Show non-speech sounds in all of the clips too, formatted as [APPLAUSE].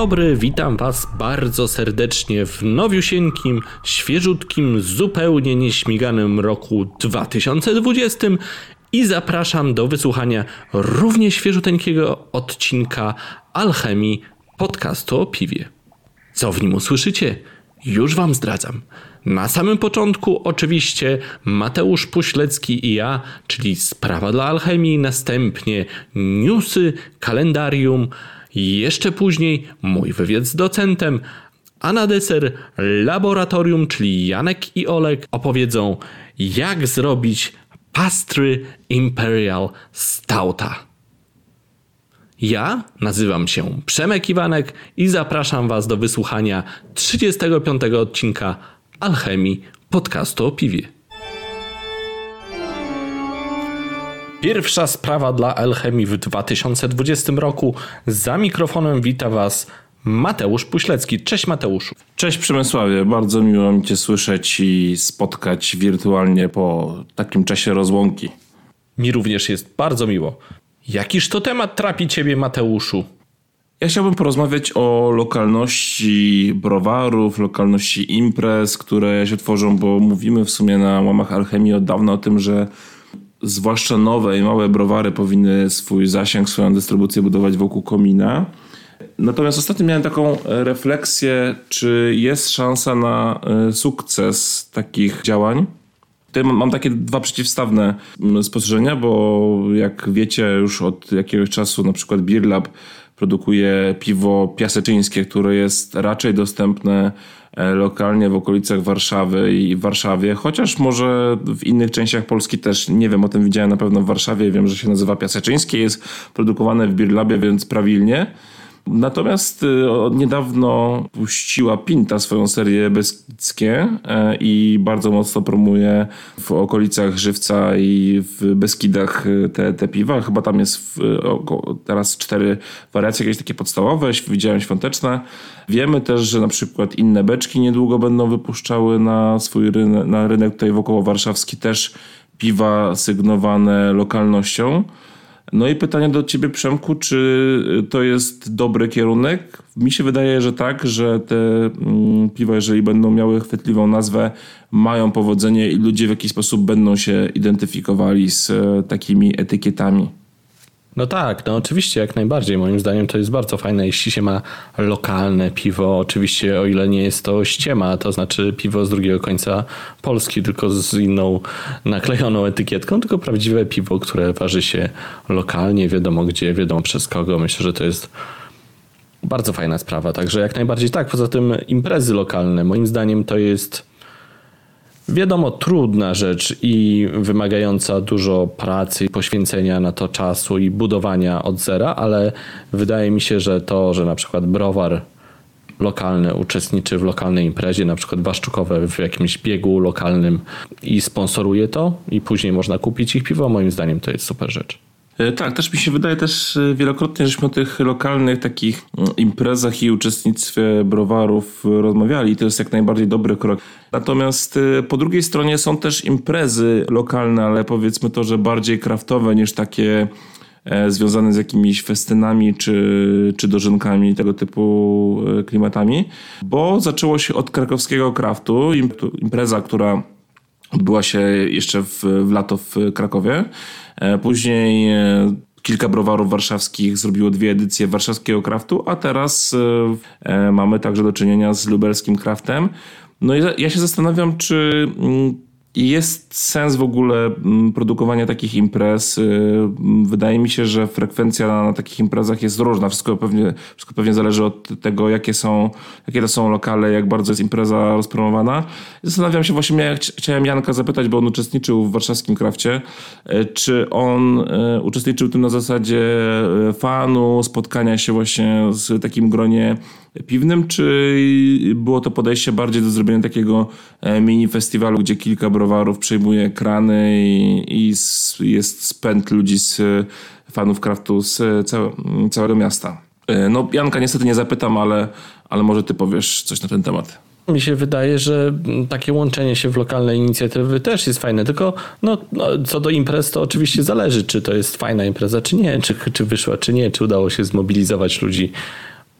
Dobry, witam Was bardzo serdecznie w nowiusieńkim, świeżutkim, zupełnie nieśmiganym roku 2020 i zapraszam do wysłuchania równie świeżuteńkiego odcinka Alchemii podcastu o piwie. Co w nim usłyszycie? Już Wam zdradzam. Na samym początku oczywiście Mateusz Puślecki i ja, czyli Sprawa dla Alchemii, następnie newsy, kalendarium, jeszcze później mój wywiad z docentem, a na deser laboratorium, czyli Janek i Olek opowiedzą jak zrobić pastry Imperial Stouta. Ja nazywam się Przemek Iwanek i zapraszam Was do wysłuchania 35 odcinka Alchemii podcastu o piwie. Pierwsza sprawa dla Alchemii w 2020 roku. Za mikrofonem wita Was Mateusz Puślecki. Cześć Mateuszu. Cześć Przemysławie, bardzo miło mi Cię słyszeć i spotkać wirtualnie po takim czasie rozłąki. Mi również jest bardzo miło. Jakiż to temat trapi Ciebie Mateuszu? Ja chciałbym porozmawiać o lokalności browarów, lokalności imprez, które się tworzą, bo mówimy w sumie na łamach alchemii od dawna o tym, że zwłaszcza nowe i małe browary powinny swój zasięg, swoją dystrybucję budować wokół komina. Natomiast ostatnio miałem taką refleksję, czy jest szansa na e, sukces takich działań. Tutaj mam takie dwa przeciwstawne mm, spostrzeżenia, bo jak wiecie już od jakiegoś czasu na przykład Beer Lab produkuje piwo piaseczyńskie, które jest raczej dostępne lokalnie w okolicach Warszawy i w Warszawie, chociaż może w innych częściach Polski też, nie wiem, o tym widziałem na pewno w Warszawie, wiem, że się nazywa piaseczyńskie, jest produkowane w Beer Labie, więc prawilnie. Natomiast y, niedawno puściła Pinta swoją serię Beskidzkie e, i bardzo mocno promuje w okolicach Żywca i w Beskidach y, te, te piwa. Chyba tam jest w, teraz cztery wariacje, jakieś takie podstawowe, widziałem świąteczne. Wiemy też, że na przykład inne beczki niedługo będą wypuszczały na swój rynek, na rynek tutaj wokoło warszawski też piwa sygnowane lokalnością. No i pytanie do ciebie, Przemku, czy to jest dobry kierunek? Mi się wydaje, że tak, że te mm, piwa, jeżeli będą miały chwytliwą nazwę, mają powodzenie i ludzie w jakiś sposób będą się identyfikowali z e, takimi etykietami. No tak, no oczywiście, jak najbardziej. Moim zdaniem to jest bardzo fajne, jeśli się ma lokalne piwo. Oczywiście, o ile nie jest to ściema, to znaczy piwo z drugiego końca Polski, tylko z inną naklejoną etykietką, tylko prawdziwe piwo, które waży się lokalnie, wiadomo gdzie, wiadomo przez kogo. Myślę, że to jest bardzo fajna sprawa. Także jak najbardziej tak. Poza tym imprezy lokalne, moim zdaniem to jest Wiadomo, trudna rzecz i wymagająca dużo pracy, poświęcenia na to czasu i budowania od zera, ale wydaje mi się, że to, że na przykład browar lokalny uczestniczy w lokalnej imprezie, na przykład Waszczukowe w jakimś biegu lokalnym i sponsoruje to i później można kupić ich piwo, moim zdaniem to jest super rzecz. E, tak, też mi się wydaje też e, wielokrotnie, żeśmy o tych lokalnych takich mm, imprezach i uczestnictwie browarów rozmawiali. To jest jak najbardziej dobry krok. Natomiast e, po drugiej stronie są też imprezy lokalne, ale powiedzmy to, że bardziej kraftowe niż takie związane z jakimiś festynami czy, czy dożynkami, tego typu klimatami, bo zaczęło się od krakowskiego kraftu, impreza, która odbyła się jeszcze w, w lato w Krakowie. E, później e, kilka browarów warszawskich zrobiło dwie edycje warszawskiego kraftu, a teraz e, mamy także do czynienia z lubelskim kraftem. No i ja się zastanawiam, czy mm, jest sens w ogóle mm, produkowania takich imprez. Y, mm, wydaje mi się, że frekwencja na takich imprezach jest różna. Wszystko pewnie, wszystko pewnie zależy od tego, jakie, są, jakie to są lokale, jak bardzo jest impreza rozpromowana. Zastanawiam się właśnie, chciałem Janka zapytać, bo on uczestniczył w warszawskim krafcie, y, czy on y, uczestniczył w tym na zasadzie fanu, spotkania się właśnie z takim gronie piwnym, czy było to podejście bardziej do zrobienia takiego e, mini festiwalu, gdzie kilka browarów przejmuje ekrany i, i jest spęd ludzi z e, fanów kraftu z e, całego miasta? No, Janka niestety nie zapytam, ale, ale może ty powiesz coś na ten temat. Mi się wydaje, że takie łączenie się w lokalne inicjatywy też jest fajne, tylko no, no, co do imprez to oczywiście zależy, czy to jest fajna impreza, czy nie, czy, czy wyszła, czy nie, czy udało się zmobilizować ludzi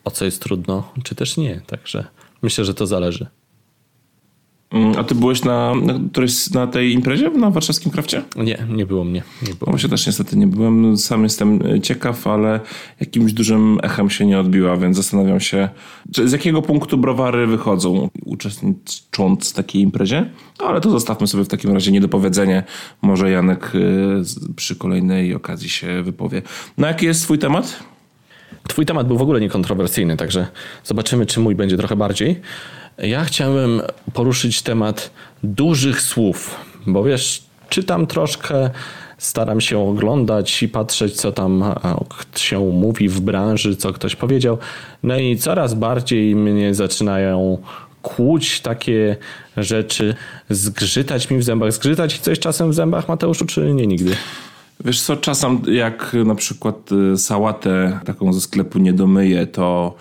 o co jest trudno, czy też nie. Także myślę, że to zależy. Mm, a ty byłeś na, na, którejś, na tej imprezie na warszawskim krafcie? Nie, nie było mnie. Nie było. Właśnie też niestety nie byłem. Sam jestem e, ciekaw, ale jakimś dużym echem się nie odbiła, więc zastanawiam się, z jakiego punktu browary wychodzą uczestnicząc w takiej imprezie. No, ale to zostawmy sobie w takim razie niedopowiedzenie. Może Janek y, przy kolejnej okazji się wypowie. No jaki jest twój temat? Twój temat był w ogóle niekontrowersyjny, także zobaczymy, czy mój będzie trochę bardziej. Ja chciałem poruszyć temat dużych słów, bo wiesz, czytam troszkę, staram się oglądać i patrzeć, co tam się mówi w branży, co ktoś powiedział. No i coraz bardziej mnie zaczynają kłuć takie rzeczy, zgrzytać mi w zębach. Zgrzytać coś czasem w zębach, Mateuszu, czy nie nigdy? Wiesz co, czasem jak na przykład y, sałatę taką ze sklepu nie domyję, to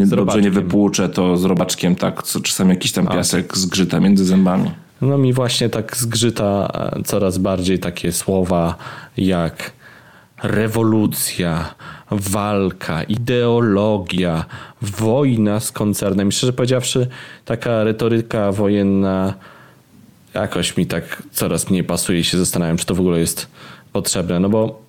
nie, dobrze nie wypłuczę, to z robaczkiem tak, co, czasem jakiś tam piasek zgrzyta między zębami. No mi właśnie tak zgrzyta e, coraz bardziej takie słowa jak rewolucja, walka, ideologia, wojna z koncernem. I szczerze powiedziawszy, taka retoryka wojenna jakoś mi tak coraz mniej pasuje i się zastanawiam, czy to w ogóle jest potrzebne. No bo,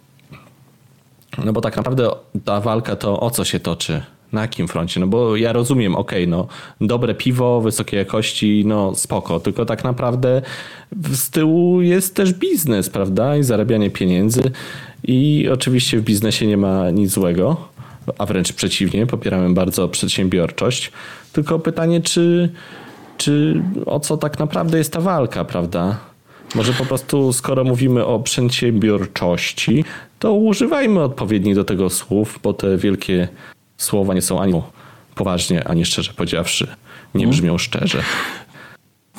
no bo tak naprawdę ta walka to o co się toczy? Na jakim froncie? No bo ja rozumiem, okej, okay, no dobre piwo, wysokiej jakości, no spoko, tylko tak naprawdę z tyłu jest też biznes, prawda? I zarabianie pieniędzy i oczywiście w biznesie nie ma nic złego, a wręcz przeciwnie, popieramy bardzo przedsiębiorczość, tylko pytanie, czy, czy o co tak naprawdę jest ta walka, prawda? Może po prostu, skoro mówimy o przedsiębiorczości, to używajmy odpowiednich do tego słów, bo te wielkie słowa nie są ani poważnie, ani szczerze powiedziawszy, nie mhm. brzmią szczerze.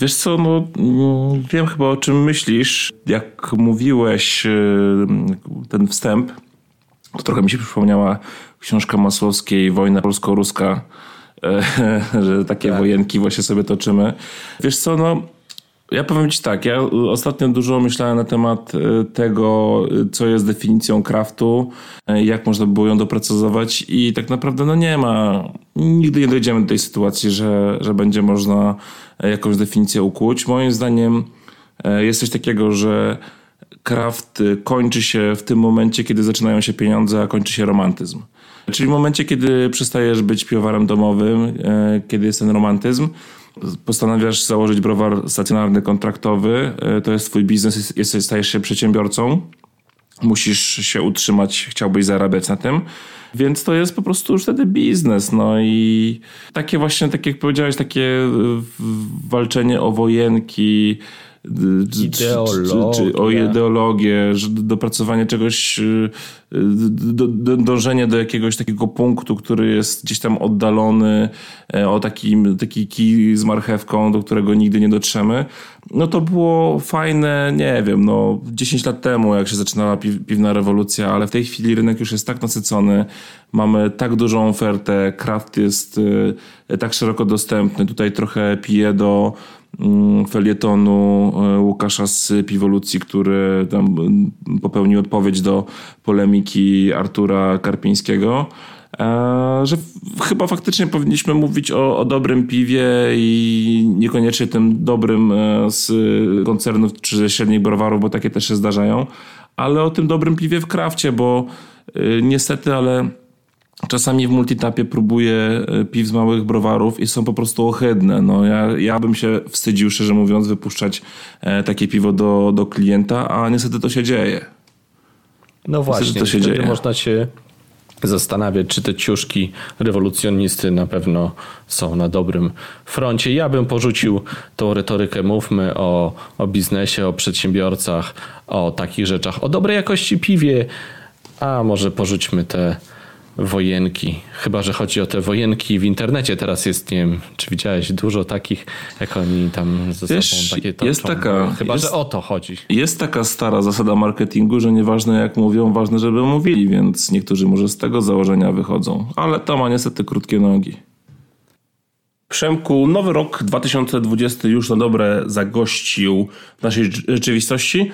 Wiesz co, no mm, wiem chyba o czym myślisz. Jak mówiłeś y, ten wstęp, to trochę mi się przypomniała książka Masłowskiej Wojna polsko-ruska, [LAUGHS] że takie tak. wojenki właśnie sobie toczymy. Wiesz co, no ja powiem Ci tak, ja ostatnio dużo myślałem na temat e, tego, e, co jest definicją kraftu, e, jak można by było ją doprecyzować i tak naprawdę no nie ma, nigdy nie dojdziemy do tej sytuacji, że, że będzie można jakąś definicję ukuć. Moim zdaniem jest coś takiego, że kraft kończy się w tym momencie, kiedy zaczynają się pieniądze, a kończy się romantyzm. Czyli w momencie, kiedy przestajesz być piwowarem domowym, kiedy jest ten romantyzm, postanawiasz założyć browar stacjonarny, kontraktowy, e, to jest twój biznes, jesteś, stajesz się przedsiębiorcą, musisz się utrzymać, chciałbyś zarabiać na tym, więc to jest po prostu już wtedy biznes, no i takie właśnie, tak jak powiedziałeś, takie walczenie o wojenki, Ideologia. Czy, czy, o ideologię, że dopracowanie czegoś, y, do, do, dążenie do jakiegoś takiego punktu, który jest gdzieś tam oddalony, e, o takim, taki kij z marchewką, do którego nigdy nie dotrzemy. No to było fajne, nie wiem, no 10 lat temu, jak się zaczynała piw, piwna rewolucja, ale w tej chwili rynek już jest tak nasycony, mamy tak dużą ofertę, kraft jest y, tak szeroko dostępny, tutaj trochę pije do felietonu e, Łukasza z Piwolucji, który tam mm, popełnił odpowiedź do polemiki Artura Karpińskiego. E, że chyba faktycznie powinniśmy mówić o, o, dobrym piwie i niekoniecznie tym dobrym e, z koncernów czy ze średnich browarów, bo takie też się zdarzają, ale o tym dobrym piwie w krawcie, bo niestety, ale Czasami w multitapie próbuję e, piw z małych browarów i są po prostu ohydne. No, ja, ja bym się wstydził, szczerze mówiąc, wypuszczać e, takie piwo do, do klienta, a niestety to się dzieje. No właśnie, to się dzieje. można się zastanawiać, czy te ciuszki rewolucjonisty na pewno są na dobrym froncie. Ja bym porzucił tą retorykę, mówmy o, o biznesie, o przedsiębiorcach, o takich rzeczach, o dobrej jakości piwie, a może porzućmy te wojenki. Chyba, że chodzi o te wojenki w internecie. Teraz jest, nie wiem, czy widziałeś dużo takich, jak oni tam ze Wiesz, sobą takie toczą. Jest taka, Chyba, jest, że o to chodzi. Jest taka stara zasada marketingu, że nieważne jak mówią, ważne, żeby mówili, więc niektórzy może z tego założenia wychodzą. Ale to ma niestety krótkie nogi. Przemku, nowy rok 2020 już na dobre zagościł w naszej rzeczywistości.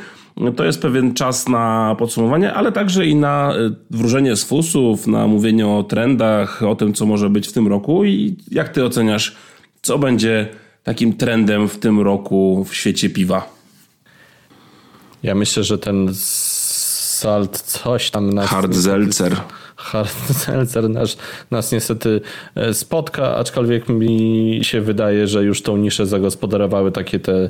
To jest pewien czas na podsumowanie, ale także i na y, wróżenie z fusów, na mówienie o trendach, o tym, co może być w tym roku i jak ty oceniasz, co będzie takim trendem w tym roku w świecie piwa? Ja myślę, że ten salt coś tam... Nas, Hard Seltzer. Seltzer nas, nas niestety e, spotka, aczkolwiek mi się wydaje, że już tą niszę zagospodarowały takie te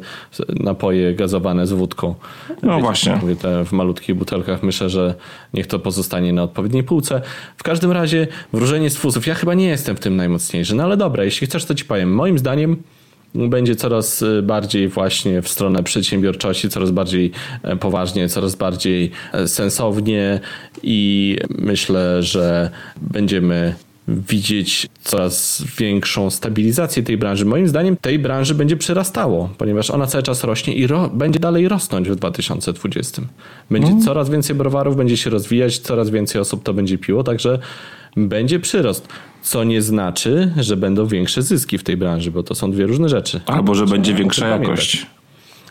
napoje gazowane z wódką. No Wiecie, właśnie. Mówię, te w malutkich butelkach. Myślę, że niech to pozostanie na odpowiedniej półce. W każdym razie wróżenie z fusów. Ja chyba nie jestem w tym najmocniejszy, no ale dobra, jeśli chcesz, to ci powiem. Moim zdaniem będzie coraz y, bardziej właśnie w stronę przedsiębiorczości, coraz bardziej e, poważnie, coraz bardziej e, sensownie i myślę, że będziemy widzieć coraz większą stabilizację tej branży. Moim zdaniem tej branży będzie przyrastało, ponieważ ona cały czas rośnie i ro będzie dalej rosnąć w 2020. Będzie no. coraz więcej browarów, będzie się rozwijać, coraz więcej osób to będzie piło, także będzie przyrost. Co nie znaczy, że będą większe zyski w tej branży, bo to są dwie różne rzeczy. Albo że będzie większa jakość.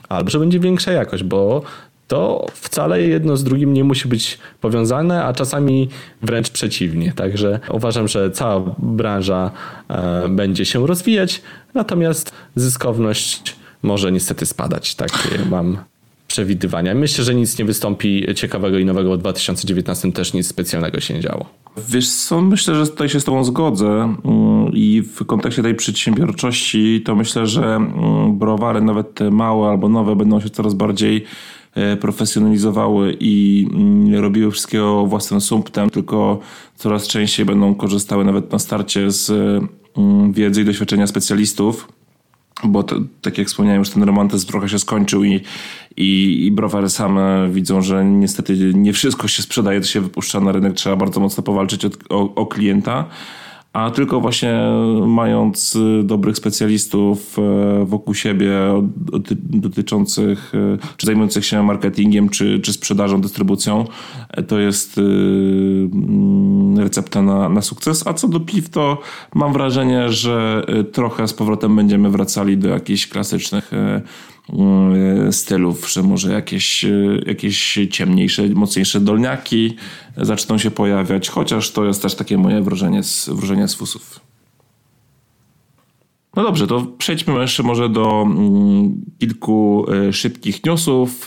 Albo że będzie większa jakość, bo to wcale jedno z drugim nie musi być powiązane, a czasami wręcz przeciwnie. Także uważam, że cała branża e, będzie się rozwijać, natomiast zyskowność może niestety spadać. Takie mam przewidywania. Myślę, że nic nie wystąpi ciekawego i nowego w 2019 też nic specjalnego się nie działo. Wiesz co, myślę, że tutaj się z tobą zgodzę mm, i w kontekście tej przedsiębiorczości to myślę, że mm, browary nawet te małe albo nowe będą się coraz bardziej e, profesjonalizowały i mm, robiły wszystkiego własnym sumptem, tylko coraz częściej będą korzystały nawet na starcie z wiedzy i doświadczenia specjalistów bo to, tak jak wspomniałem, już ten romantyzm trochę się skończył i, i, i browary same widzą, że niestety nie wszystko się sprzedaje, to się wypuszcza na rynek, trzeba bardzo mocno powalczyć o, o, o klienta a tylko właśnie mając y, dobrych specjalistów e, wokół siebie dotyczących, e, czy zajmujących się marketingiem, czy, czy sprzedażą, dystrybucją, e, to jest y, mm, recepta na, na sukces. A co do piw, to mam wrażenie, że trochę z powrotem będziemy wracali do jakichś klasycznych stylów, że może jakieś, e, jakieś ciemniejsze, mocniejsze dolniaki zaczną się pojawiać, chociaż to jest też takie moje wrażenie z, wrażenie z fusów. No dobrze, to przejdźmy jeszcze może do mm, kilku e, szybkich newsów.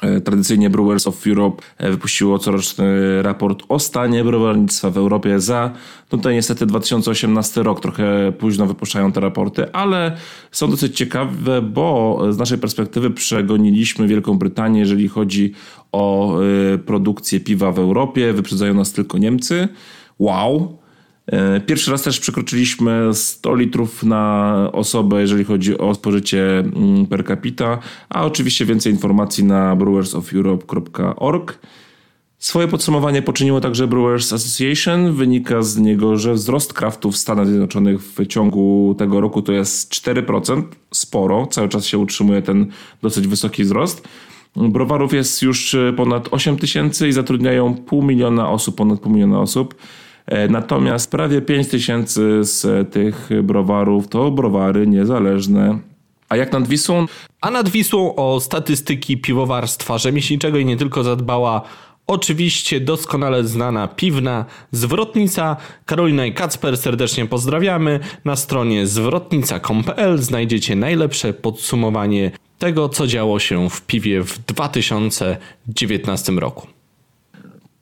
E, tradycyjnie Brewers of Europe e, wypuściło coroczny raport o stanie browarnictwa w Europie za, no tutaj niestety 2018 rok, trochę późno wypuszczają te raporty, ale są dosyć ciekawe, bo z naszej perspektywy przegoniliśmy Wielką Brytanię, jeżeli chodzi o e, produkcję piwa w Europie, wyprzedzają nas tylko Niemcy. Wow, pierwszy raz też przekroczyliśmy 100 litrów na osobę, jeżeli chodzi o spożycie mm, per capita, a oczywiście więcej informacji na brewersofeurope.org. Swoje podsumowanie poczyniło także Brewers Association. Wynika z niego, że wzrost kraftów w Stanach Zjednoczonych w ciągu tego roku to jest 4%, sporo, cały czas się utrzymuje ten dosyć wysoki wzrost. Browarów jest już ponad 8 tysięcy i zatrudniają pół miliona osób, ponad pół miliona osób. E, natomiast prawie 5 tysięcy z tych browarów to browary niezależne. A jak nad Wisłą? A nad Wisłą o statystyki piwowarstwa rzemieślniczego i nie tylko zadbała oczywiście doskonale znana piwna zwrotnica. Karolina i Kacper serdecznie pozdrawiamy. Na stronie zwrotnica.com.pl znajdziecie najlepsze podsumowanie tego, co działo się w piwie w 2019 roku.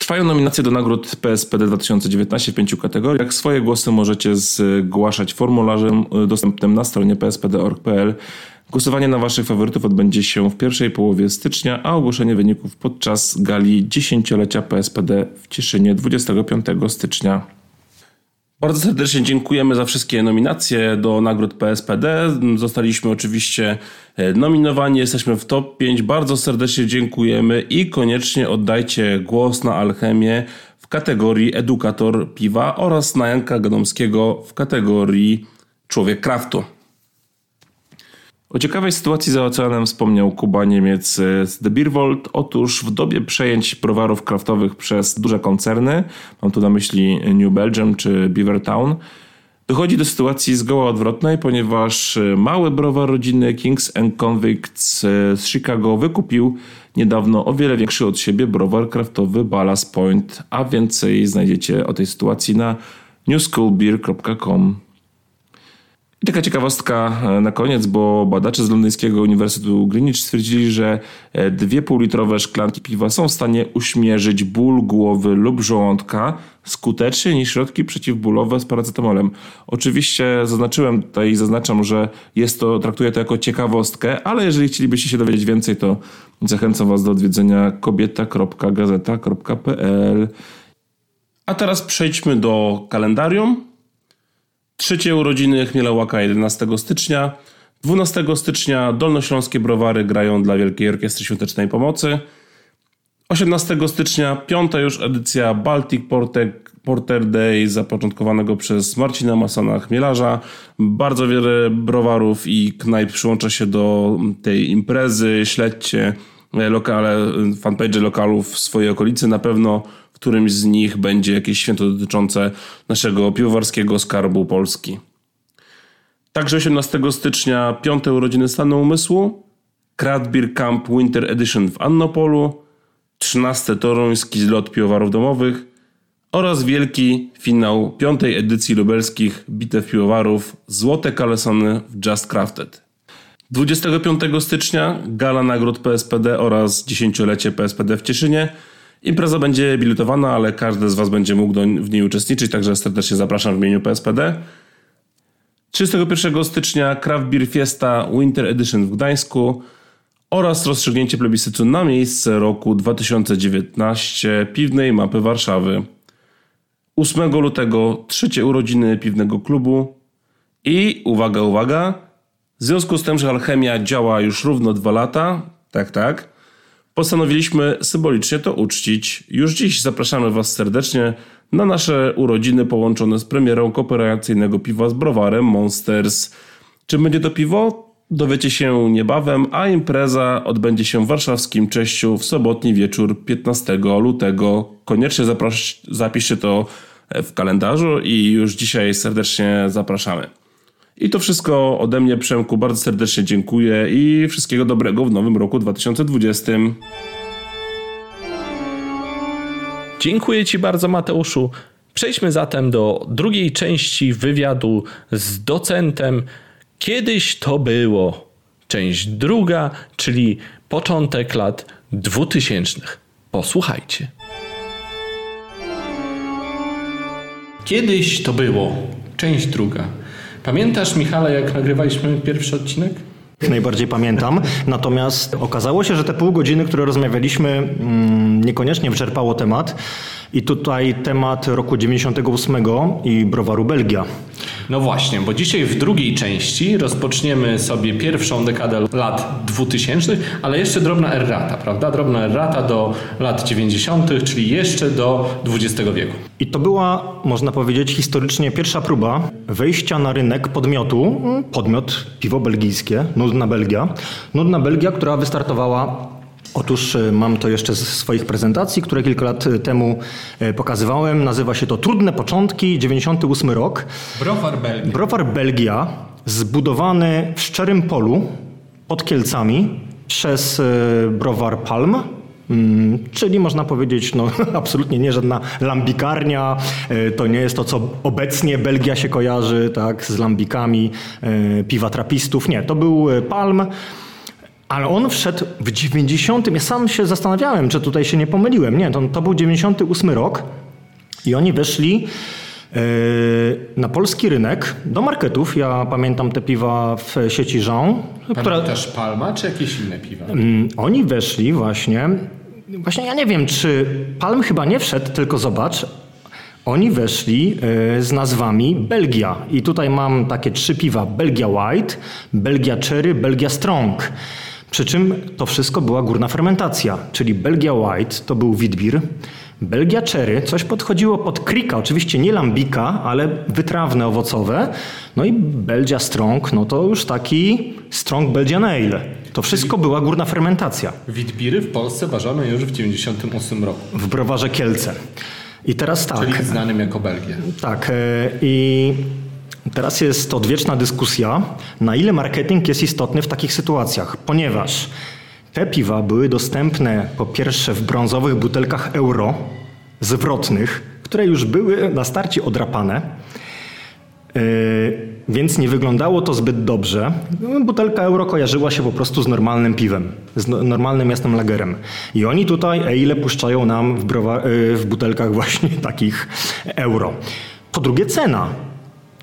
Trwają nominacje do nagród PSPD 2019 w pięciu kategoriach. Swoje głosy możecie zgłaszać formularzem e, dostępnym na stronie pspd.org.pl. Głosowanie na Waszych faworytów odbędzie się w pierwszej połowie stycznia, a ogłoszenie wyników podczas gali dziesięciolecia PSPD w Cieszynie 25 stycznia. Bardzo serdecznie dziękujemy za wszystkie nominacje do nagród PSPD. Zostaliśmy oczywiście e, nominowani, jesteśmy w top 5. Bardzo serdecznie dziękujemy i koniecznie oddajcie głos na Alchemię w kategorii Edukator Piwa oraz na Janka Gadomskiego w kategorii Człowiek Kraftu. O ciekawej sytuacji za oceanem wspomniał Kuba Niemiec z The Beerwold. Otóż w dobie przejęć browarów kraftowych przez duże koncerny, mam tu na myśli New Belgium czy Beavertown, Dochodzi do sytuacji zgoła odwrotnej, ponieważ e, mały browar rodziny Kings and Convicts e, z Chicago wykupił niedawno o wiele większy od siebie browar kraftowy Ballast Point, a więcej znajdziecie o tej sytuacji na newschoolbeer.com. I taka ciekawostka e, na koniec, bo badacze z londyńskiego Uniwersytetu Greenwich stwierdzili, że e, dwie półlitrowe szklanki piwa są w stanie uśmierzyć ból głowy lub żołądka skuteczniej niż środki przeciwbólowe z paracetamolem. Oczywiście zaznaczyłem tutaj i zaznaczam, że jest to, traktuję to jako ciekawostkę, ale jeżeli chcielibyście się dowiedzieć więcej, to zachęcam Was do odwiedzenia kobieta.gazeta.pl. A teraz przejdźmy do kalendarium. Trzecie urodziny Chmielałaka 11 stycznia. 12 stycznia Dolnośląskie Browary grają dla Wielkiej Orkiestry Świątecznej Pomocy. 18 stycznia piąta już edycja Baltic Porter, Porter Day zapoczątkowanego przez Marcina Masona Chmielarza. Bardzo wiele browarów i knajp przyłącza się do tej imprezy. Śledźcie lokale, fanpage lokalów w swojej okolicy. Na pewno którymś z nich będzie jakieś święto dotyczące naszego piwowarskiego skarbu Polski. Także 18 stycznia piąte urodziny stanu umysłu, Beer Camp Winter Edition w Annopolu, 13 toruński zlot piwowarów domowych oraz wielki finał piątej edycji lubelskich bitew piwowarów Złote Kalesony w Just Crafted. 25 stycznia gala nagród PSPD oraz dziesięciolecie PSPD w Cieszynie – Impreza będzie biletowana, ale każdy z Was będzie mógł do, w niej uczestniczyć, także serdecznie zapraszam w imieniu PSPD. 31 stycznia Craft Beer Fiesta Winter Edition w Gdańsku oraz rozstrzygnięcie plebiscytu na miejsce roku 2019 Piwnej Mapy Warszawy. 8 lutego trzecie urodziny Piwnego Klubu i uwaga, uwaga, w związku z tym, że alchemia działa już równo dwa lata, tak, tak, postanowiliśmy symbolicznie to uczcić. Już dziś zapraszamy Was serdecznie na nasze urodziny połączone z premierą kooperacyjnego piwa z browarem Monsters. Czym będzie to piwo? Dowiecie się niebawem, a impreza odbędzie się w warszawskim Cześciu w sobotni wieczór 15 lutego. Koniecznie zapiszcie to w kalendarzu i już dzisiaj serdecznie zapraszamy. I to wszystko ode mnie, Przemku, bardzo serdecznie dziękuję i wszystkiego dobrego w nowym roku 2020. Dziękuję Ci bardzo, Mateuszu. Przejdźmy zatem do drugiej części wywiadu z docentem. Kiedyś to było. Część druga, czyli początek lat 2000. Posłuchajcie. Kiedyś to było. Część druga. Pamiętasz, Michale, jak nagrywaliśmy pierwszy odcinek? Najbardziej pamiętam. Natomiast okazało się, że te pół godziny, które rozmawialiśmy, mm, niekoniecznie wyczerpało temat. I tutaj temat roku 98 i browaru Belgia. No właśnie, bo dzisiaj w drugiej części rozpoczniemy sobie pierwszą dekadę lat 2000, ale jeszcze drobna errata, prawda? Drobna errata do lat 90., czyli jeszcze do XX wieku. I to była, można powiedzieć, historycznie pierwsza próba wejścia na rynek podmiotu, podmiot piwo belgijskie, Nudna Belgia. Nudna Belgia, która wystartowała Otóż e, mam to jeszcze z swoich prezentacji, które kilka lat e, temu e, pokazywałem. Nazywa się to Trudne Początki, 98 rok. Browar Belgia. Browar Belgia, zbudowany w szczerym polu pod Kielcami przez browar Palm. Mm, czyli można powiedzieć, no [LAUGHS] absolutnie nie żadna lambikarnia, to nie jest to, co obecnie Belgia się kojarzy, tak, z lambikami, piwa trapistów. Nie, to był Palm, ale on wszedł w 90. Ja sam się zastanawiałem, czy tutaj się nie pomyliłem. Nie, to, to był 98 rok i oni weszli yy, na polski rynek do marketów. Ja pamiętam te piwa w sieci Jean. Która... Palma czy jakieś inne piwa? Yy, oni weszli właśnie. Właśnie ja nie wiem, czy Palm chyba nie wszedł, tylko zobacz, oni weszli e, z nazwami Belgia. I tutaj mam takie trzy piwa: Belgia White, Belgia Cherry, Belgia Strong. Przy czym to wszystko była górna fermentacja, czyli Belgia White to był Witbier, Belgia Cherry, coś podchodziło pod krika, oczywiście nie lambika, ale wytrawne, owocowe. No i Belgia Strong, no to już taki Strong Belgian Ale. To wszystko była górna fermentacja. Witbiry w Polsce ważone już w 98 roku. W browarze Kielce. I teraz tak. Czyli znanym jako Belgia. Tak. E, I Teraz jest odwieczna dyskusja, na ile marketing jest istotny w takich sytuacjach, ponieważ te piwa były dostępne po pierwsze w brązowych butelkach euro zwrotnych, które już były na starcie odrapane. Yy, więc nie wyglądało to zbyt dobrze. Butelka euro kojarzyła się po prostu z normalnym piwem, z no, normalnym jasnym lagerem. I oni tutaj e ile puszczają nam w, browa- yy, w butelkach [LAUGHS] właśnie takich euro. Po drugie cena.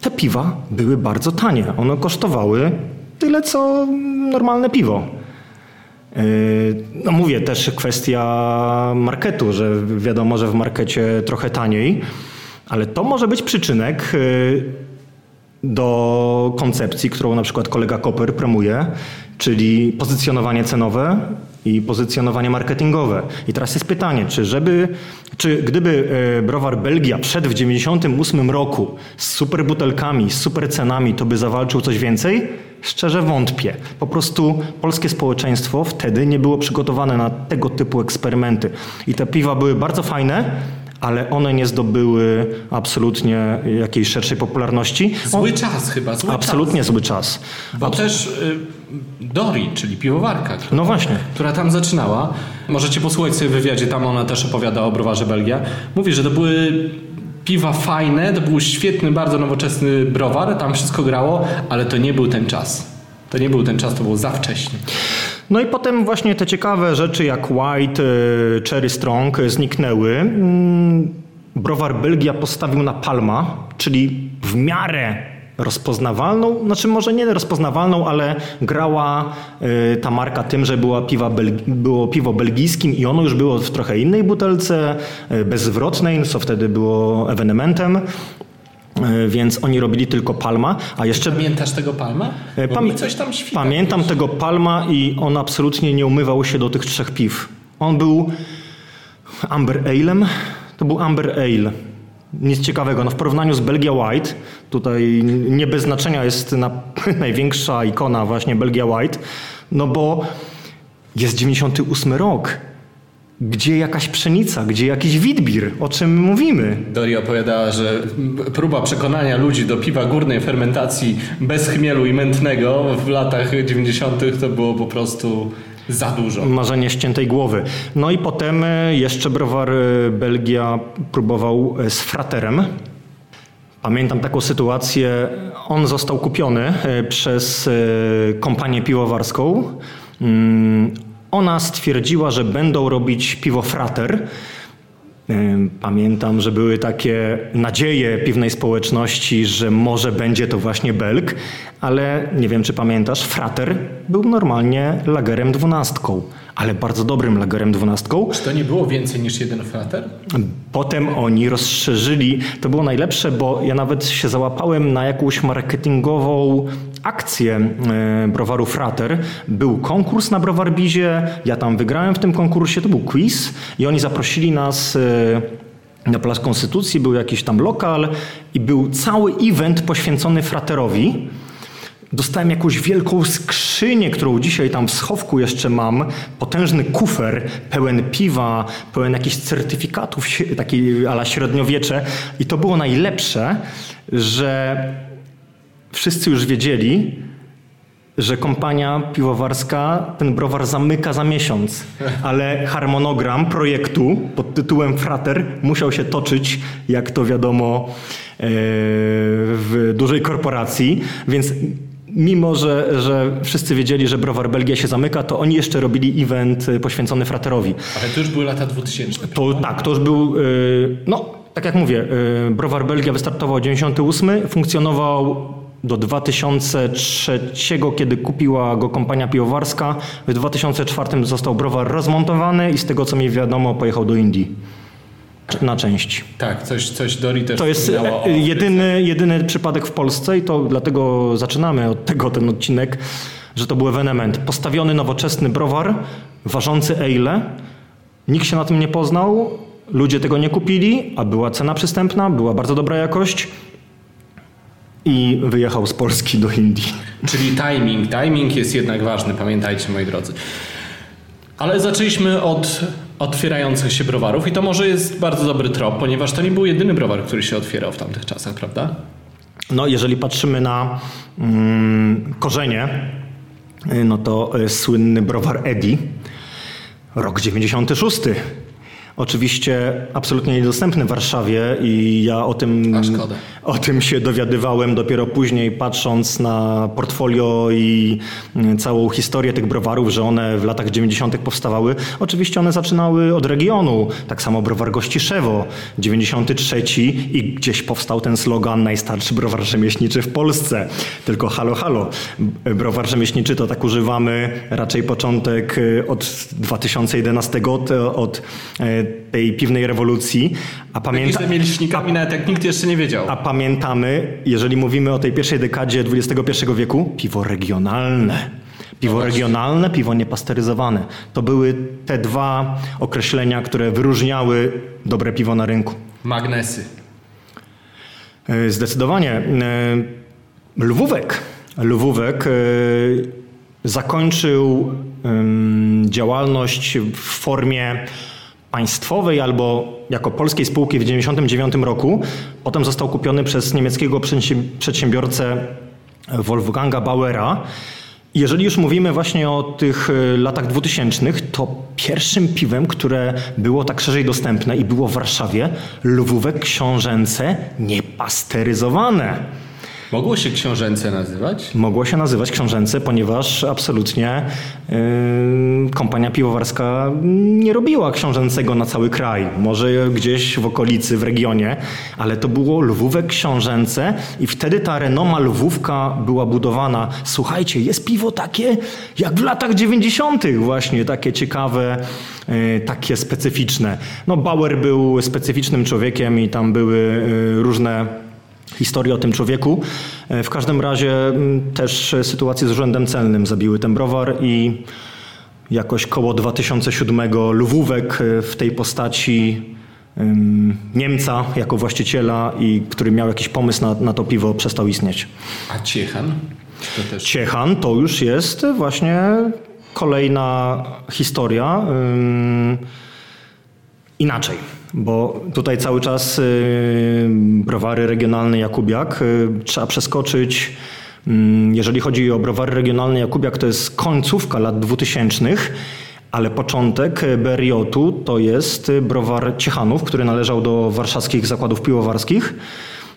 Te piwa były bardzo tanie. One kosztowały tyle, co normalne piwo. Yy, no mówię też kwestia marketu, że wiadomo, że w markecie trochę taniej, ale to może być przyczynek yy, do koncepcji, którą na przykład kolega Koper promuje, czyli pozycjonowanie cenowe i pozycjonowanie marketingowe. I teraz jest pytanie, czy żeby, czy gdyby e, browar Belgia przed w 98 roku z super butelkami, z super cenami, to by zawalczył coś więcej? Szczerze wątpię. Po prostu polskie społeczeństwo wtedy nie było przygotowane na tego typu eksperymenty. I te piwa były bardzo fajne, ale one nie zdobyły absolutnie jakiejś szerszej popularności. Zły czas chyba, zły Absolutnie czas. zły czas. Bo też y, Dori, czyli piwowarka, która, No właśnie. która tam zaczynała, możecie posłuchać sobie wywiadzie, tam ona też opowiada o browarze Belgia, mówi, że to były piwa fajne, to był świetny, bardzo nowoczesny browar, tam wszystko grało, ale to nie był ten czas. To nie był ten czas, to było za wcześnie. No i potem właśnie te ciekawe rzeczy jak White, y, Cherry Strong zniknęły. Mm, Browar Belgia postawił na Palma, czyli w miarę rozpoznawalną, znaczy może nie rozpoznawalną, ale grała y, ta marka tym, że była piwa Belgi- było piwo belgijskim i ono już było w trochę innej butelce, y, bezzwrotnej, co wtedy było ewenementem. Y, Więc oni robili tylko Palma, a jeszcze Pamiętasz tego Palma? Pam- mi coś tam świta. Pamiętam tego Palma i on absolutnie nie umywał się do tych trzech piw. On był Amber Ale'em. To był Amber Ale. Nic ciekawego. No w porównaniu z Belgia White, tutaj nie bez znaczenia jest na, [LAUGHS] największa ikona właśnie Belgia White, no bo jest 98 rok. Gdzie jakaś pszenica, gdzie jakiś witbir, o czym mówimy? Dori opowiadała, że próba przekonania ludzi do piwa górnej fermentacji bez chmielu i mętnego w latach 90. to było po prostu za dużo. Marzenie ściętej głowy. No i potem e, jeszcze browar e, Belgia próbował e, z fraterem. Pamiętam taką sytuację. On został kupiony przez kompanię piwowarską. Mm, Ona stwierdziła, że będą robić piwo frater. Pamiętam, że były takie nadzieje piwnej społeczności, że może będzie to właśnie Belg, ale nie wiem, czy pamiętasz, Frater był normalnie lagerem dwunastką, ale bardzo dobrym lagerem dwunastką. Czy to nie było więcej niż jeden frater? Potem oni rozszerzyli, to było najlepsze, bo ja nawet się załapałem na jakąś marketingową akcję e, browaru Frater. Był konkurs na Browar Bizie, ja tam wygrałem w tym konkursie, to był quiz i oni zaprosili nas e, na Plac Konstytucji, był jakiś tam lokal i był cały event poświęcony Fraterowi. Dostałem jakąś wielką skrzynię, którą dzisiaj tam w schowku jeszcze mam. Potężny kufer pełen piwa, pełen jakichś certyfikatów, taki ala średniowiecze. I to było najlepsze, że wszyscy już wiedzieli, że kompania piwowarska ten browar zamyka za miesiąc, ale harmonogram projektu pod tytułem Frater musiał się toczyć, jak to wiadomo, e, w dużej korporacji, więc mimo, że, że wszyscy wiedzieli, że browar Belgia się zamyka, to oni jeszcze robili event e, poświęcony Fraterowi. Ale to już były lata 2000. To tak, to już był, y, no tak jak mówię, y, Browar Belgia wystartował 98, funkcjonował do 2003, kiedy kupiła go kompania piwowarska. W 2004 został browar rozmontowany i z tego co mi wiadomo pojechał do Indii. Na część. Tak, coś, coś Dori też To jest e, jedyny, jedyny przypadek w Polsce i to dlatego zaczynamy od tego ten odcinek, że to był ewenement. Postawiony nowoczesny browar, ważący ale. Nikt się na tym nie poznał, ludzie tego nie kupili, a była cena przystępna, była bardzo dobra jakość i wyjechał z Polski do Indii. Czyli timing. Timing jest jednak ważny, pamiętajcie moi drodzy. Ale zaczęliśmy od otwierających się browarów i to może jest bardzo dobry trop, ponieważ to nie był jedyny browar, który się otwierał w tamtych czasach, prawda? No, jeżeli patrzymy na mm, korzenie, y, no to y, słynny browar Edi, rok 96. Oczywiście absolutnie niedostępny w Warszawie i ja o tym, o tym się dowiadywałem dopiero później, patrząc na portfolio i mm, całą historię tych browarów, że one w latach 90. powstawały. Oczywiście one zaczynały od regionu, tak samo browar Gościszewo, 93 i gdzieś powstał ten slogan najstarszy browar rzemieślniczy w Polsce. Tylko halo, halo. Browar rzemieślniczy to tak używamy raczej początek y, od 2011, od, od y, tej piwnej rewolucji, a pamięta... Pamięta... mielicznikami nawet jak nikt jeszcze nie wiedział. A pamiętamy, jeżeli mówimy o tej pierwszej dekadzie XXI wieku, piwo regionalne. Piwo regionalne, piwo niepasteryzowane. To były te dwa określenia, które wyróżniały dobre piwo na rynku. Magnesy. E, Zdecydowanie. E, Lwówek. Lwówek e, zakończył działalność w formie państwowej albo jako polskiej spółki w 1999 roku. Potem został kupiony przez niemieckiego przedsięb- przedsiębiorcę Wolfganga Bauera. Jeżeli już mówimy właśnie o tych e, latach 2000, to pierwszym piwem, które było tak szerzej dostępne i było w Warszawie, lwówek książęce niepasteryzowane. Mogło się książęce nazywać? Mogło się nazywać książęce, ponieważ absolutnie yy, kompania piwowarska nie robiła książęcego na cały kraj. Może gdzieś w okolicy, w regionie, ale to było Lwówek książęce i wtedy ta renoma Lwówka była budowana. Słuchajcie, jest piwo takie jak w latach 90. właśnie, takie ciekawe, yy, takie specyficzne. No Bauer był specyficznym człowiekiem i tam były yy, różne historię o tym człowieku. E, W każdym razie też sytuacje z urzędem celnym zabiły ten browar i jakoś koło 2007 Lwówek e, w tej postaci em, Niemca jako właściciela i który miał jakiś pomysł na, na to piwo przestał istnieć. A Ciechan? To też. Ciechan to już jest właśnie kolejna historia. Inaczej, bo tutaj cały czas y, browary regionalne Jakubiak y, trzeba przeskoczyć. ym, Jeżeli chodzi o browary regionalne Jakubiak, to jest końcówka lat 2000, ale początek Beriotu to jest browar Ciechanów, który należał do warszawskich zakładów piwowarskich.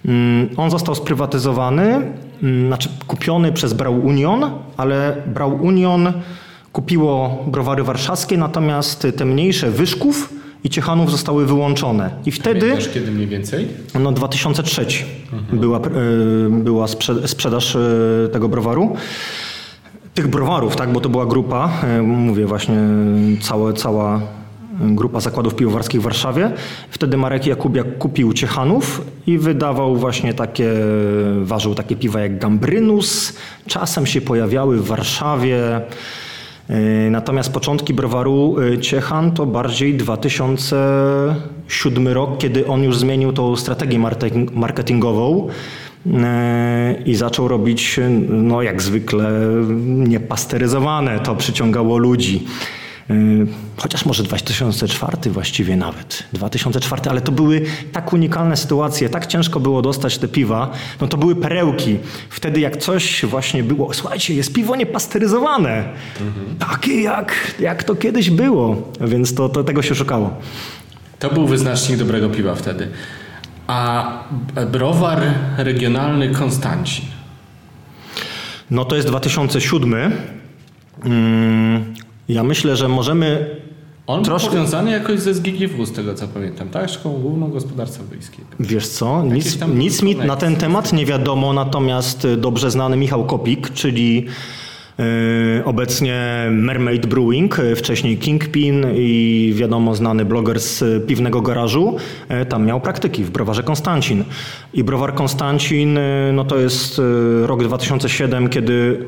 Ym, On został sprywatyzowany, ym, znaczy kupiony przez Brau Union, ale Brau Union kupiło browary warszawskie, natomiast te mniejsze Wyszków i Ciechanów zostały wyłączone. I wtedy, Pamiętasz kiedy mniej więcej? no 2003 była, y, była sprze- sprzedaż y, tego browaru. Tych browarów, tak, bo to była grupa, y, mówię właśnie całe, cała grupa zakładów piwowarskich w Warszawie. Wtedy Marek Jakubiak kupił Ciechanów i wydawał właśnie takie, ważył takie piwa jak Gambrynus. Czasem się pojawiały w Warszawie. Yy, Natomiast początki browaru yy, Ciechan to bardziej 2007 rok, kiedy on już zmienił tą strategię marketing- marketingową yy, i zaczął robić, no jak zwykle, niepasteryzowane. To przyciągało ludzi. Yy, Chociaż może 2004 właściwie nawet. 2004, ale to były tak unikalne sytuacje, tak ciężko było dostać te piwa. No to były perełki. Wtedy jak coś właśnie było, słuchajcie, jest piwo niepasteryzowane. Takie jak, jak to kiedyś było. Więc to, to tego się szukało. To był wyznacznik dobrego piwa wtedy. A browar regionalny Konstancin. No to jest 2007. Ja myślę, że możemy On Troszkę- był powiązany jakoś ze SGGW, z tego co pamiętam, tak? Szkołą Główną Gospodarstwa Wiejskiego. Wiesz co, nic, nic mi na ten temat nie wiadomo, natomiast y, dobrze znany Michał Kopik, czyli y, obecnie Mermaid Brewing, y, wcześniej Kingpin i wiadomo znany bloger z y, piwnego garażu, y, tam miał praktyki w browarze Konstancin. I browar Konstancin, y, no to jest rok 2007, kiedy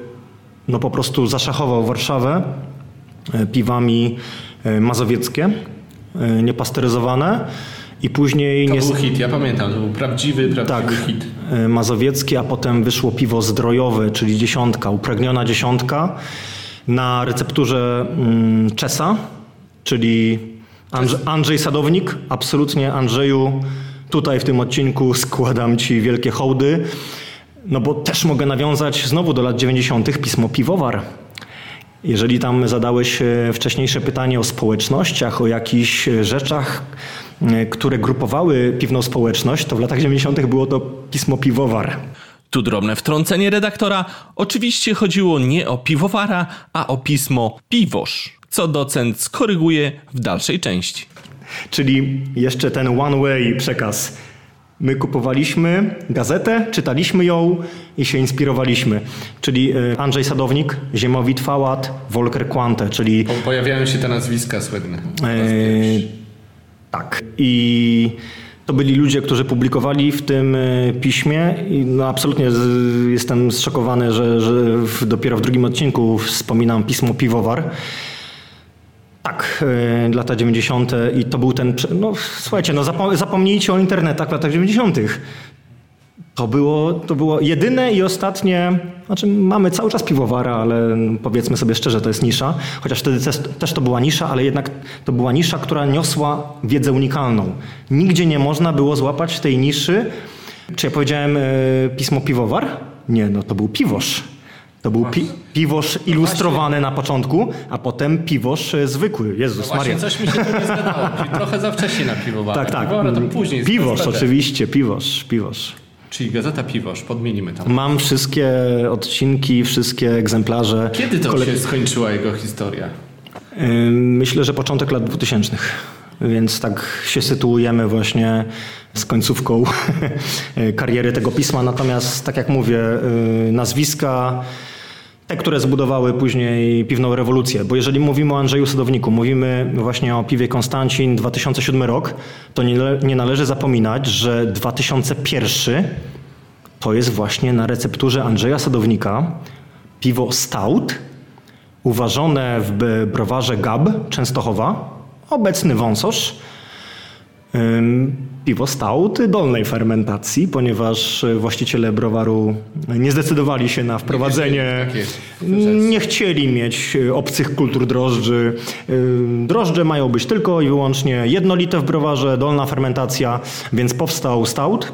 no po prostu zaszachował Warszawę piwami y, mazowieckie, y, niepasteryzowane. I później To nie, był hit, ja pamiętam, to był prawdziwy, prawdziwy tak, hit. e, mazowieckie, a potem wyszło piwo zdrojowe, czyli dziesiątka, upragniona dziesiątka na recepturze mm, Czesa, czyli Andrze, Andrzej Sadownik. Absolutnie Andrzeju, tutaj w tym odcinku składam Ci wielkie hołdy. No bo też mogę nawiązać znowu do lat 90. pismo Piwowar. Jeżeli tam zadałeś e, wcześniejsze pytanie o społecznościach, o jakichś e, rzeczach, e, które grupowały piwną społeczność, to w latach 90. było to pismo Piwowar. Tu drobne wtrącenie redaktora. Oczywiście chodziło nie o piwowara, a o pismo piwosz, co docent skoryguje w dalszej części. Czyli jeszcze ten one-way przekaz. My kupowaliśmy gazetę, czytaliśmy ją i się inspirowaliśmy. Czyli e, Andrzej Sadownik, Ziemowit Fałat, Volker Quante, czyli Pojawiają się te nazwiska słynne. E, tak. I to byli ludzie, którzy publikowali w tym e, piśmie i no absolutnie z, jestem zszokowany, że, że w, dopiero w drugim odcinku wspominam pismo Piwowar. Tak, e, lata 90. i to był ten, no słuchajcie, no zapo- zapomnijcie o internetach w latach 90. To było, to było jedyne i ostatnie, znaczy mamy cały czas piwowara, ale powiedzmy sobie szczerze, to jest nisza, chociaż wtedy też, też to była nisza, ale jednak to była nisza, która niosła wiedzę unikalną. Nigdzie nie można było złapać tej niszy. Czy ja powiedziałem e, pismo piwowar? Nie, no to był piwosz. To był pi- piwosz ilustrowany na początku, a potem piwosz e, zwykły. Jezus Maria. coś mi się tu nie zgadzało. [LAUGHS] Czyli trochę za wcześnie na piwowara. Tak, tak. Piwowar to później. Piwosz, oczywiście, piwosz, piwosz. Czyli gazeta Piwosz, podmienimy tam. Mam wszystkie odcinki, wszystkie egzemplarze. Kiedy to Kole- się skończyła jego historia? Ym, Myślę, że początek lat 2000. Więc tak się sytuujemy właśnie z końcówką [LAUGHS] kariery tego pisma. Natomiast, tak jak mówię, y, nazwiska, te, które zbudowały później piwną rewolucję. Bo jeżeli mówimy o Andrzeju Sadowniku, mówimy właśnie o piwie Konstancin 2007 rok, to nie, nie należy zapominać, że 2001 to jest właśnie na recepturze Andrzeja Sadownika piwo Stout, uważone w browarze GAB Częstochowa, obecny wąsosz. Piwo stout dolnej fermentacji, ponieważ y, właściciele browaru nie zdecydowali się na wprowadzenie, nie chcieli mieć y, obcych kultur drożdży. Ym, Drożdże mają być tylko i wyłącznie jednolite w browarze, dolna fermentacja, więc powstał stout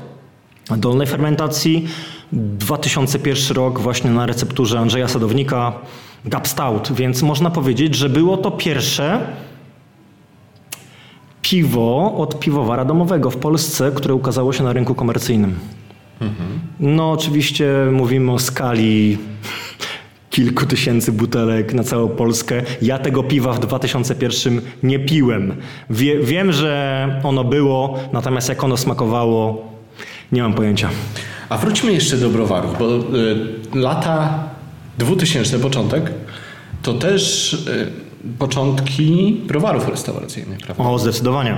dolnej fermentacji. 2001 rok właśnie na recepturze Andrzeja Sadownika Gap Stout, więc można powiedzieć, że było to pierwsze piwo od piwowara domowego w Polsce, które ukazało się na rynku komercyjnym. No oczywiście mówimy o skali kilku tysięcy butelek na całą Polskę. Ja tego piwa w 2001 nie piłem. Wie, wiem, że ono było, natomiast jak ono smakowało, nie mam pojęcia. A wróćmy jeszcze do browarów, bo y, lata 2000, początek, to też y, początki browarów restauracyjnych, prawda? O, zdecydowanie.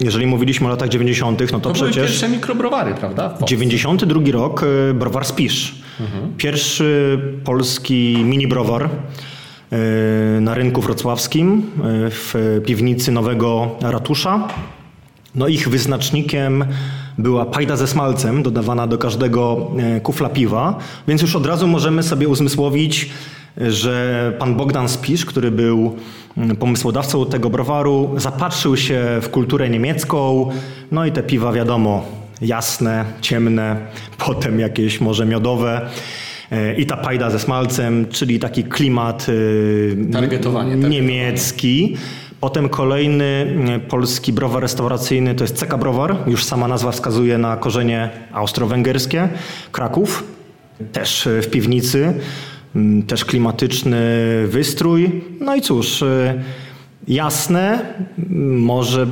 Jeżeli mówiliśmy o latach 90., no to, To były przecież... pierwsze mikrobrowary, prawda? W Polsce. 92 rok, y, browar Spisz. Pierwszy polski mini browar y, na rynku wrocławskim y, w piwnicy nowego ratusza. No ich wyznacznikiem była pajda ze smalcem dodawana do każdego e, kufla piwa, więc już od razu możemy sobie uzmysłowić, że pan Bogdan Spisz, który był mm, pomysłodawcą tego browaru, zapatrzył się w kulturę niemiecką, no i te piwa wiadomo, jasne, ciemne, [LAUGHS] potem jakieś może miodowe. E, I ta pajda ze smalcem, czyli taki klimat e, Targetowanie, targetowanie. niemiecki. Potem kolejny mm, polski browar restauracyjny to jest Ceka Browar. Już sama nazwa wskazuje na korzenie austro-węgierskie. Kraków, też e, w piwnicy, też klimatyczny wystrój. No i cóż, e, jasne, może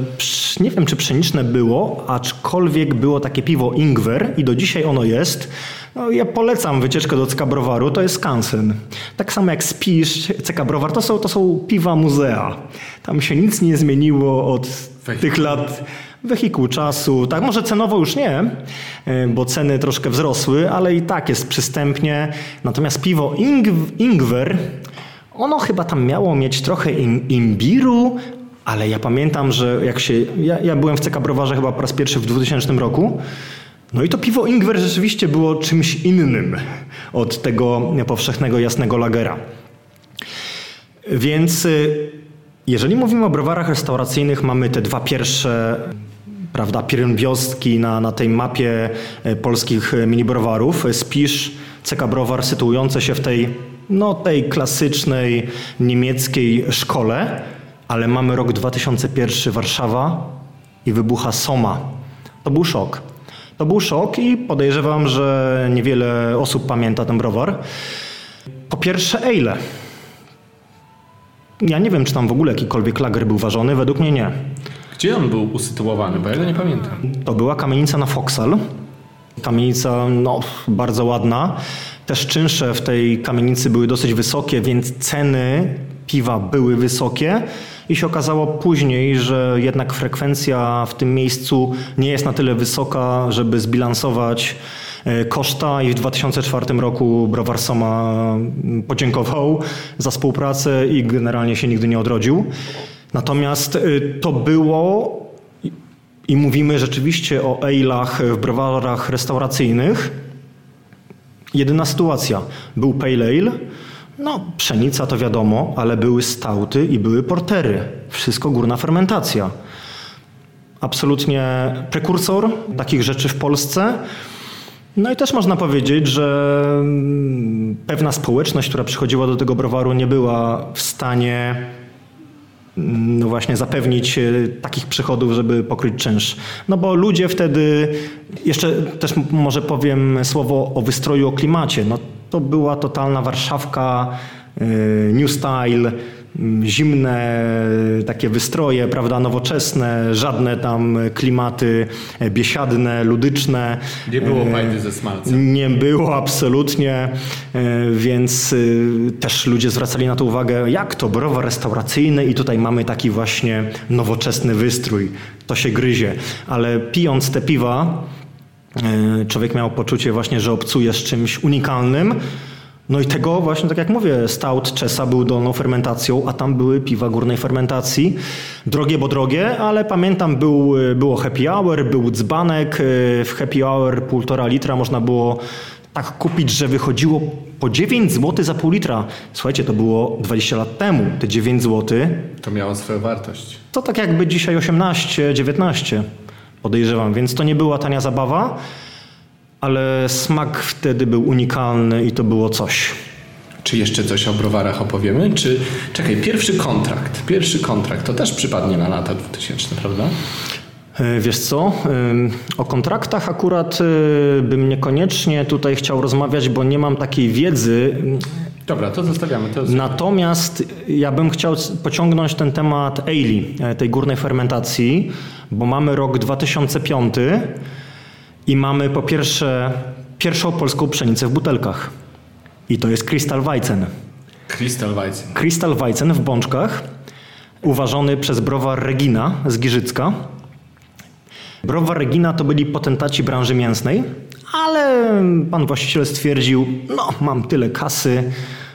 nie wiem czy pszeniczne było, aczkolwiek było takie piwo Ingwer i do dzisiaj ono jest. No, ja polecam wycieczkę do CK Browaru, to jest Skansen. Tak samo jak Spisz, CK Browar, to są, to są piwa muzea. Tam się nic nie zmieniło od tych lat wehikuł czasu. Tak, może cenowo już nie, y, bo ceny troszkę wzrosły, ale i tak jest przystępnie. Natomiast piwo Ing- Ingwer, ono chyba tam miało mieć trochę im- imbiru, ale ja pamiętam, że jak się. Ja, ja byłem w CK Browarze chyba po raz pierwszy w 2000 roku. No i to piwo Ingwer rzeczywiście było czymś innym od tego powszechnego jasnego lagera. Więc y, jeżeli mówimy o browarach restauracyjnych, mamy te dwa pierwsze prawda, pierwiostki na, na tej mapie e, polskich e, minibrowarów. Spisz CK Browar sytuujące się w tej, no, tej klasycznej niemieckiej szkole, ale mamy rok 2001 Warszawa i wybucha Soma. To był szok. To był szok i podejrzewam, że niewiele osób pamięta ten browar. Po pierwsze, ale. Ja nie wiem, czy tam w ogóle jakikolwiek lager był ważony, według mnie nie. Gdzie on był usytuowany? Bo ja go nie pamiętam. To była kamienica na Foksal. Kamienica no, bardzo ładna. Też czynsze w tej kamienicy były dosyć wysokie, więc ceny piwa były wysokie i się okazało później, że jednak frekwencja w tym miejscu nie jest na tyle wysoka, żeby zbilansować e, koszta i w 2004 roku Browar Soma podziękował za współpracę i generalnie się nigdy nie odrodził. Natomiast e, to było i mówimy rzeczywiście o ale'ach w browarach restauracyjnych. Jedyna sytuacja. Był pale ale, no pszenica to wiadomo, ale były stauty i były portery. Wszystko górna fermentacja. Absolutnie prekursor takich rzeczy w Polsce. No i też można powiedzieć, że mm, pewna społeczność, która przychodziła do tego browaru, nie była w stanie no właśnie zapewnić e, takich przychodów, żeby pokryć czynsz. No bo ludzie wtedy, jeszcze też może powiem słowo o wystroju, o klimacie. No to była totalna Warszawka, e, New Style, zimne takie wystroje, prawda, nowoczesne, żadne tam klimaty biesiadne, ludyczne. Nie było fajny ze smalcem. Nie było absolutnie, e, więc e, też ludzie zwracali na to uwagę, jak to browar restauracyjny i tutaj mamy taki właśnie nowoczesny wystrój. To się gryzie, ale pijąc te piwa, e, człowiek miał poczucie właśnie, że obcuje z czymś unikalnym, no i tego właśnie, tak jak mówię, stout Czesa był dolną fermentacją, a tam były piwa górnej fermentacji. Drogie, bo drogie, ale pamiętam, był, było happy hour, był dzbanek. W happy hour półtora litra można było tak kupić, że wychodziło po 9 zł za pół litra. Słuchajcie, to było 20 lat temu. Te 9 zł. To miało swoją wartość. To tak jakby dzisiaj 18, 19 podejrzewam, więc to nie była tania zabawa ale smak wtedy był unikalny i to było coś. Czy jeszcze coś o browarach opowiemy? Czy czekaj, pierwszy kontrakt. Pierwszy kontrakt to też przypadnie na lata 2000, prawda? E, wiesz co, o kontraktach akurat e, bym niekoniecznie tutaj chciał rozmawiać, bo nie mam takiej wiedzy. Dobra, to zostawiamy. To Natomiast ja bym chciał pociągnąć ten temat Eili, e, tej górnej fermentacji, bo mamy rok 2005 i mamy po pierwsze pierwszą polską pszenicę w butelkach. I to jest Crystal Weizen. Crystal Weizen. Crystal Weizen w bączkach, uważany przez browar Regina z Giżycka. Browar Regina to byli potentaci branży mięsnej, ale pan właściciel stwierdził, no mam tyle kasy,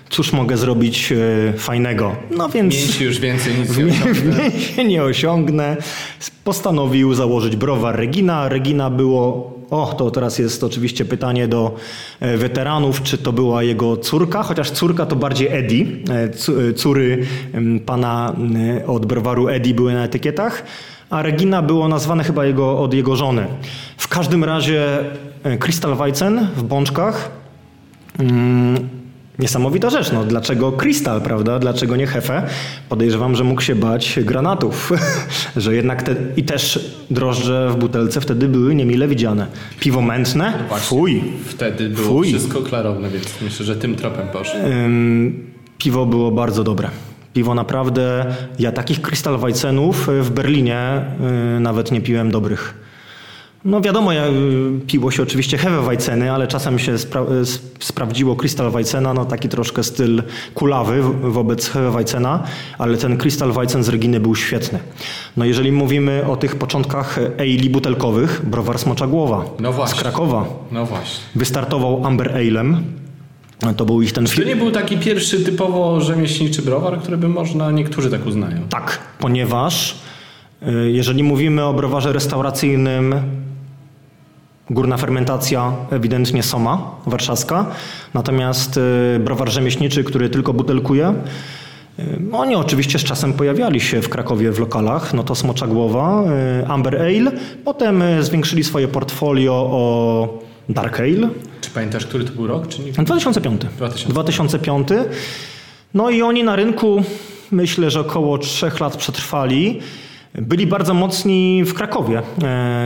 cóż mogę zrobić e, fajnego. No więc... Mięsi już więcej nic nie osiągnę. nie osiągnę. Postanowił założyć browar Regina. Regina było o, to teraz jest oczywiście pytanie do e, weteranów, czy to była jego córka, chociaż córka to bardziej Eddie. E, córy pana od browaru Eddie były na etykietach, a Regina było nazwane chyba jego, od jego żony. W każdym razie Crystal Weizen w bączkach mm, Niesamowita rzecz, no dlaczego Krystal, prawda? Dlaczego nie Hefe? Podejrzewam, że mógł się bać granatów, [LAUGHS] że jednak te, i też drożdże w butelce wtedy były niemile widziane. Piwo mętne? No właśnie, Fuj. Wtedy było Fuj. wszystko klarowne, więc myślę, że tym tropem poszło. Ym, piwo było bardzo dobre. Piwo naprawdę, ja takich Crystal Weizenów w Berlinie yy, nawet nie piłem dobrych. No wiadomo, ja, piło się oczywiście Hefeweizen, ale czasem się spra sprawdziło Crystal Weizena, no taki troszkę styl kulawy wobec Hefeweizena, ale ten Crystal Weizen z Reginy był świetny. No jeżeli mówimy o tych początkach ale butelkowych, browar Smocza Głowa no właśnie. z Krakowa. No właśnie. Wystartował Amber Alem. To był ich ten Czy to nie był taki pierwszy typowo rzemieślniczy browar, który by można, niektórzy tak uznają? Tak, ponieważ y, jeżeli mówimy o browarze restauracyjnym, Górna fermentacja ewidentnie Soma warszawska, natomiast y, browar rzemieślniczy, który tylko butelkuje, Oni oczywiście z czasem pojawiali się w Krakowie w lokalach, no to Smocza Głowa, Amber Ale, potem zwiększyli swoje portfolio o Dark Ale. Czy pamiętasz, który to był rok? Czy nie? 2005. 2005. 2005. No i oni na rynku, myślę, że około trzech lat przetrwali. Byli bardzo mocni w Krakowie, e,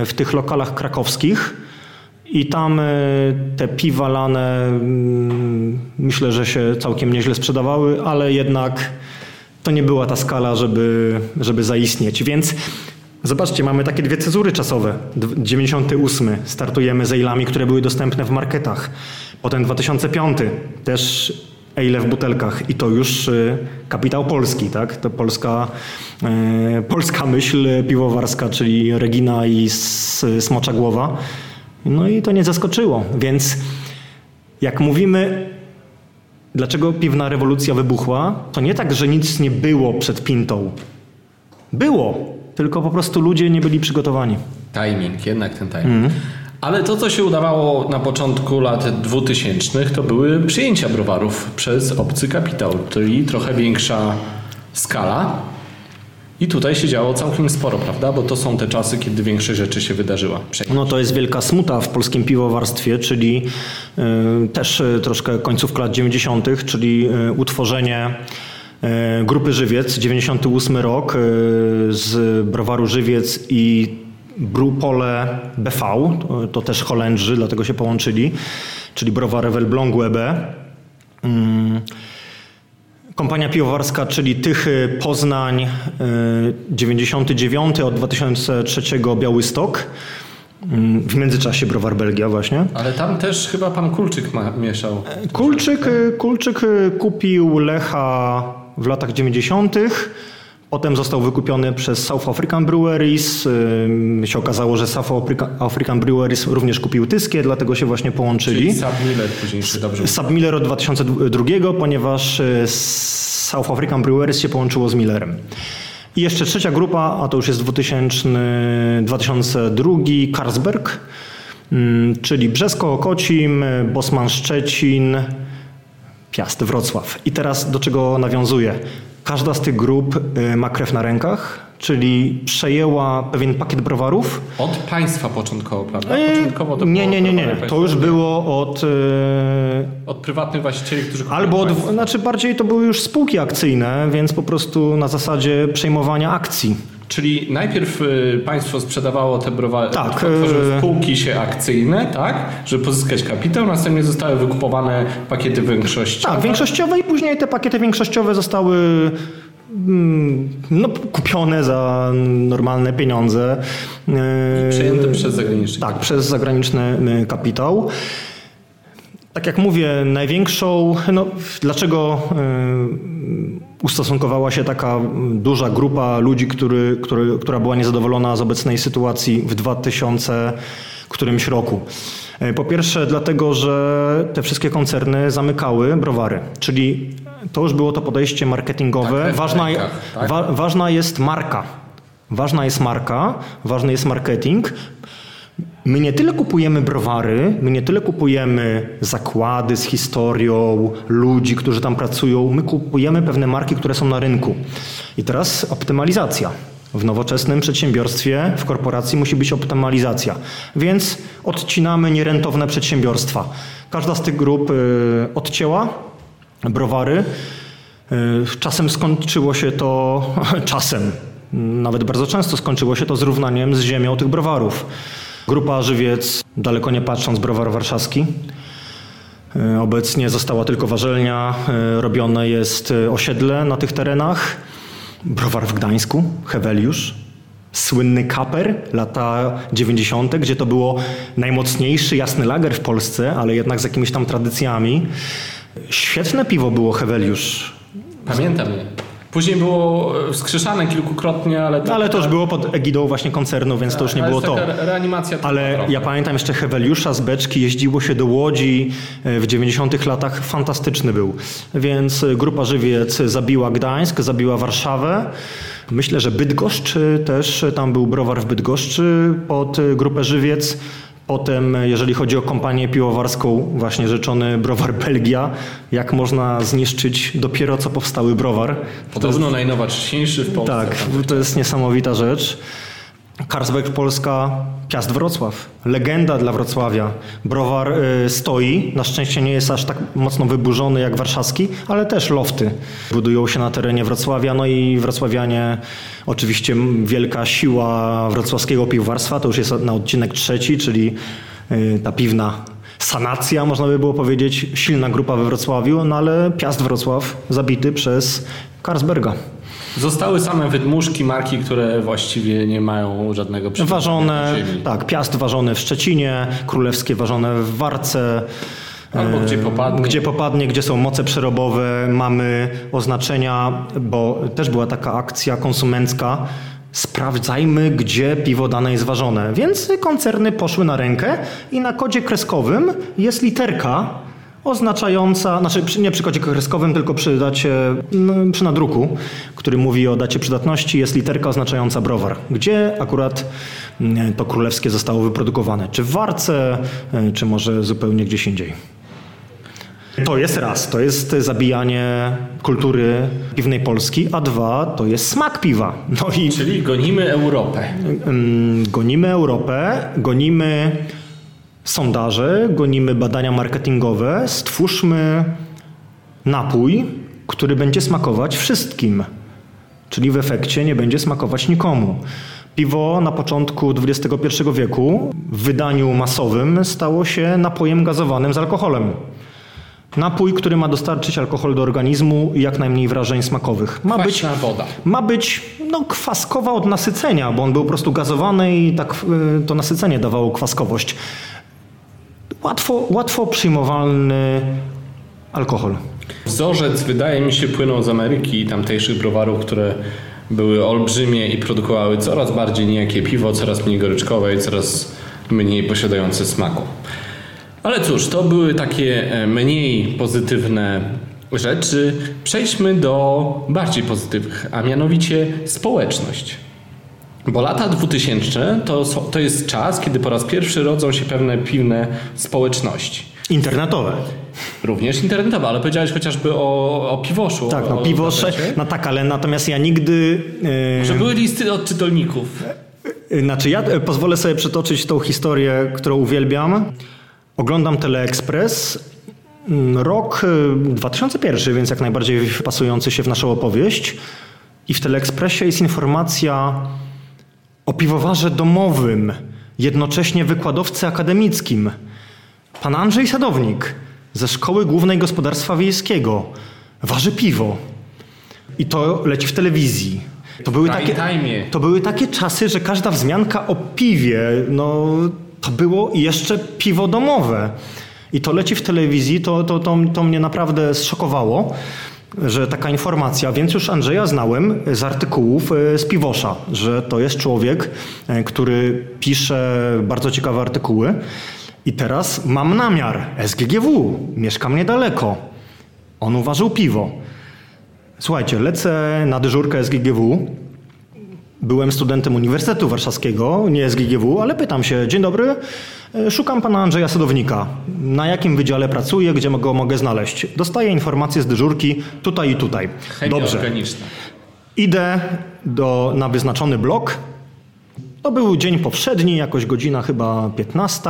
w tych lokalach krakowskich. I tam e, te piwa lane mm, myślę, że się całkiem nieźle sprzedawały, ale jednak to nie była ta skala, żeby, żeby zaistnieć. Więc zobaczcie, mamy takie dwie cezury czasowe. 98 startujemy z ejlami, które były dostępne w marketach. Potem 2005 też ale w butelkach i to już y, kapitał polski, tak? To polska, e, polska myśl piwowarska, czyli Regina i Smocza Głowa. No i to nie zaskoczyło, więc jak mówimy, dlaczego piwna rewolucja wybuchła, to nie tak, że nic nie było przed pintą. Było, tylko po prostu ludzie nie byli przygotowani. Timing, jednak ten timing. Mm. Ale to, co się udawało na początku lat 2000, to były przyjęcia browarów przez obcy kapitał, czyli trochę większa skala. I tutaj się działo całkiem sporo, prawda? Bo to są te czasy, kiedy większość rzeczy się wydarzyła. No to jest wielka smuta w polskim piwowarstwie, czyli y, też y, troszkę końców lat 90., czyli y, utworzenie grupy Żywiec, 98 rok, z browaru Żywiec i Brupole BV, to, to, też Holendrzy, dlatego się połączyli, czyli browar Welblągu EB. Kompania piwowarska, czyli Tychy, Poznań, 99, y, od 2003 Białystok. Mm, w międzyczasie browar Belgia właśnie. Ale tam też chyba pan Kulczyk ma, mieszał. Kulczyk, Kulczyk kupił Lecha w latach 90. Potem został wykupiony przez South African Breweries. Się okazało, że South African Breweries również kupił Tyskie, dlatego się właśnie połączyli. Czyli Submiller później się dobrze Submiller od 2002, ponieważ y, South African Breweries się połączyło z Millerem. I jeszcze trzecia grupa, a to już jest 2000, 2002, Carlsberg, czyli Brzesko, Okocim, Bosman Szczecin, Piast, Wrocław. I teraz do czego nawiązuję? Każda z tych grup y, ma krew na rękach, czyli przejęła pewien pakiet browarów. Od państwa początkowo, prawda? Y, początkowo to nie, nie, nie, nie. To już było od... Y, od prywatnych właścicieli, którzy... Albo od... Znaczy bardziej to były już spółki akcyjne, więc po prostu na zasadzie przejmowania akcji. Czyli najpierw y, państwo sprzedawało te browary, tak, tworzyły y, spółki się akcyjne, tak, żeby pozyskać kapitał, następnie zostały wykupowane pakiety większościowe. Tak, większościowe i później te pakiety większościowe zostały mm, no, kupione za normalne pieniądze. I przejęte przez zagraniczny Tak, przez zagraniczny kapitał. Tak jak mówię, największą, no, dlaczego y, ustosunkowała się taka duża grupa ludzi, który, który, która była niezadowolona z obecnej sytuacji w 2000 którymś roku? Y, po pierwsze, dlatego, że te wszystkie koncerny zamykały browary, czyli to już było to podejście marketingowe. Tak, ważna, tak? wa, ważna jest marka. Ważna jest marka, ważny jest marketing. My nie tyle kupujemy browary, my nie tyle kupujemy zakłady z historią, ludzi, którzy tam pracują, my kupujemy pewne marki, które są na rynku. I teraz optymalizacja. W nowoczesnym przedsiębiorstwie, w korporacji musi być optymalizacja. Więc odcinamy nierentowne przedsiębiorstwa. Każda z tych grup y, odcięła browary. Y, czasem skończyło się to, [LAUGHS] czasem, nawet bardzo często skończyło się to zrównaniem z ziemią tych browarów. Grupa Żywiec, daleko nie patrząc, browar warszawski. E, obecnie została tylko warzelnia, e, robione jest e, osiedle na tych terenach. Browar w Gdańsku, Heweliusz, słynny Kaper, lata 90., gdzie to było najmocniejszy jasny lager w Polsce, ale jednak z jakimiś tam tradycjami. Świetne piwo było Heweliusz. Pamiętam je. Później było wskrzeszane kilkukrotnie, ale... To, ale to już było pod egidą właśnie koncernu, więc to już nie było to. reanimacja. Ale ja pamiętam jeszcze Heweliusza z Beczki, jeździło się do Łodzi e, w 90 latach, fantastyczny był. Więc grupa Żywiec zabiła Gdańsk, zabiła Warszawę. Myślę, że Bydgoszcz też, tam był browar w Bydgoszczy pod grupę Żywiec. Potem, jeżeli chodzi o kompanię piwowarską, właśnie rzeczony browar [LAUGHS] Belgia, jak można zniszczyć dopiero co powstały browar. Podobno najnowocześniejszy w Polsce. Tak, to jest niesamowita rzecz. Carlsberg Polska, Piast Wrocław. Legenda dla Wrocławia. Browar y, stoi, na szczęście nie jest aż tak mocno wyburzony jak warszawski, ale też lofty budują się na terenie Wrocławia. No i wrocławianie, oczywiście wielka siła wrocławskiego piwowarstwa, to już jest na odcinek trzeci, czyli y, ta piwna sanacja, można by było powiedzieć, silna grupa we Wrocławiu, no ale Piast Wrocław zabity przez Carlsberga. Zostały same wydmuszki, marki, które właściwie nie mają żadnego. Ważone, tak, Piast ważone w Szczecinie, Królewskie ważone w Warce. Albo gdzie popadnie. Gdzie popadnie, gdzie są moce przerobowe, mamy oznaczenia, bo też była taka akcja konsumencka, sprawdzajmy, gdzie piwo dane jest ważone. Więc koncerny poszły na rękę i na kodzie kreskowym jest literka oznaczająca, znaczy nie przy kodzie kreskowym, tylko przy dacie, no, przy nadruku, który mówi o dacie przydatności, jest literka oznaczająca browar, gdzie akurat mm, to królewskie zostało wyprodukowane. Czy w Warce, y, czy może zupełnie gdzieś indziej. To jest raz, to jest zabijanie kultury piwnej Polski, a dwa, to jest smak piwa. No i Czyli gonimy Europę. mm, gonimy Europę, gonimy sondaże, gonimy badania marketingowe, stwórzmy napój, który będzie smakować wszystkim. Czyli w efekcie nie będzie smakować nikomu. Piwo na początku XXI wieku w wydaniu masowym stało się napojem gazowanym z alkoholem. Napój, który ma dostarczyć alkohol do organizmu i jak najmniej wrażeń smakowych. Ma być, woda. ma być no, kwaskowa od nasycenia, bo on był po prostu gazowany i tak y, to nasycenie dawało kwaskowość. Łatwo, łatwo przyjmowalny alkohol. Wzorzec wydaje mi się płynął z Ameryki i tamtejszych browarów, które były olbrzymie i produkowały coraz bardziej nijakie piwo, coraz mniej goryczkowe i coraz mniej posiadające smaku. Ale cóż, to były takie e, mniej pozytywne rzeczy. Przejdźmy do bardziej pozytywnych, a mianowicie społeczność. Bo lata 2000 to, to jest czas, kiedy po raz pierwszy rodzą się pewne piwne społeczności. Internetowe. Również internetowe, ale powiedziałeś chociażby o, o piwoszu. Tak, no o, piwosze, no tak, ale natomiast ja nigdy... y, Że były listy od czytelników. Y, Znaczy, ja e, pozwolę sobie przytoczyć tą historię, którą uwielbiam. Oglądam Teleexpress. mm, Rok y, 2001, więc jak najbardziej wpasujący się w naszą opowieść. I w Teleekspresie jest informacja o piwowarze domowym, jednocześnie wykładowcy akademickim. Pan Andrzej Sadownik ze Szkoły Głównej Gospodarstwa Wiejskiego waży piwo. I to leci w telewizji. To były, takie, to były takie czasy, że każda wzmianka o piwie, no to było jeszcze piwo domowe. I to leci w telewizji, to, to, to, to mnie naprawdę zszokowało, że taka informacja, więc już Andrzeja znałem z artykułów e, z Piwosza, że to jest człowiek, e, który pisze bardzo ciekawe artykuły. I teraz mam namiar, SGGW, mieszkam niedaleko. On uważał piwo. Słuchajcie, lecę na dyżurkę SGGW. Byłem studentem Uniwersytetu Warszawskiego, nie SGGW, ale pytam się, dzień dobry, e, szukam pana Andrzeja Sadownika. Na jakim wydziale pracuje, gdzie go mogę znaleźć? Dostaję informacje z dyżurki tutaj i tutaj. Chemia Dobrze. organiczna. Idę do, na wyznaczony blok. To był dzień powszedni, jakoś godzina chyba 15.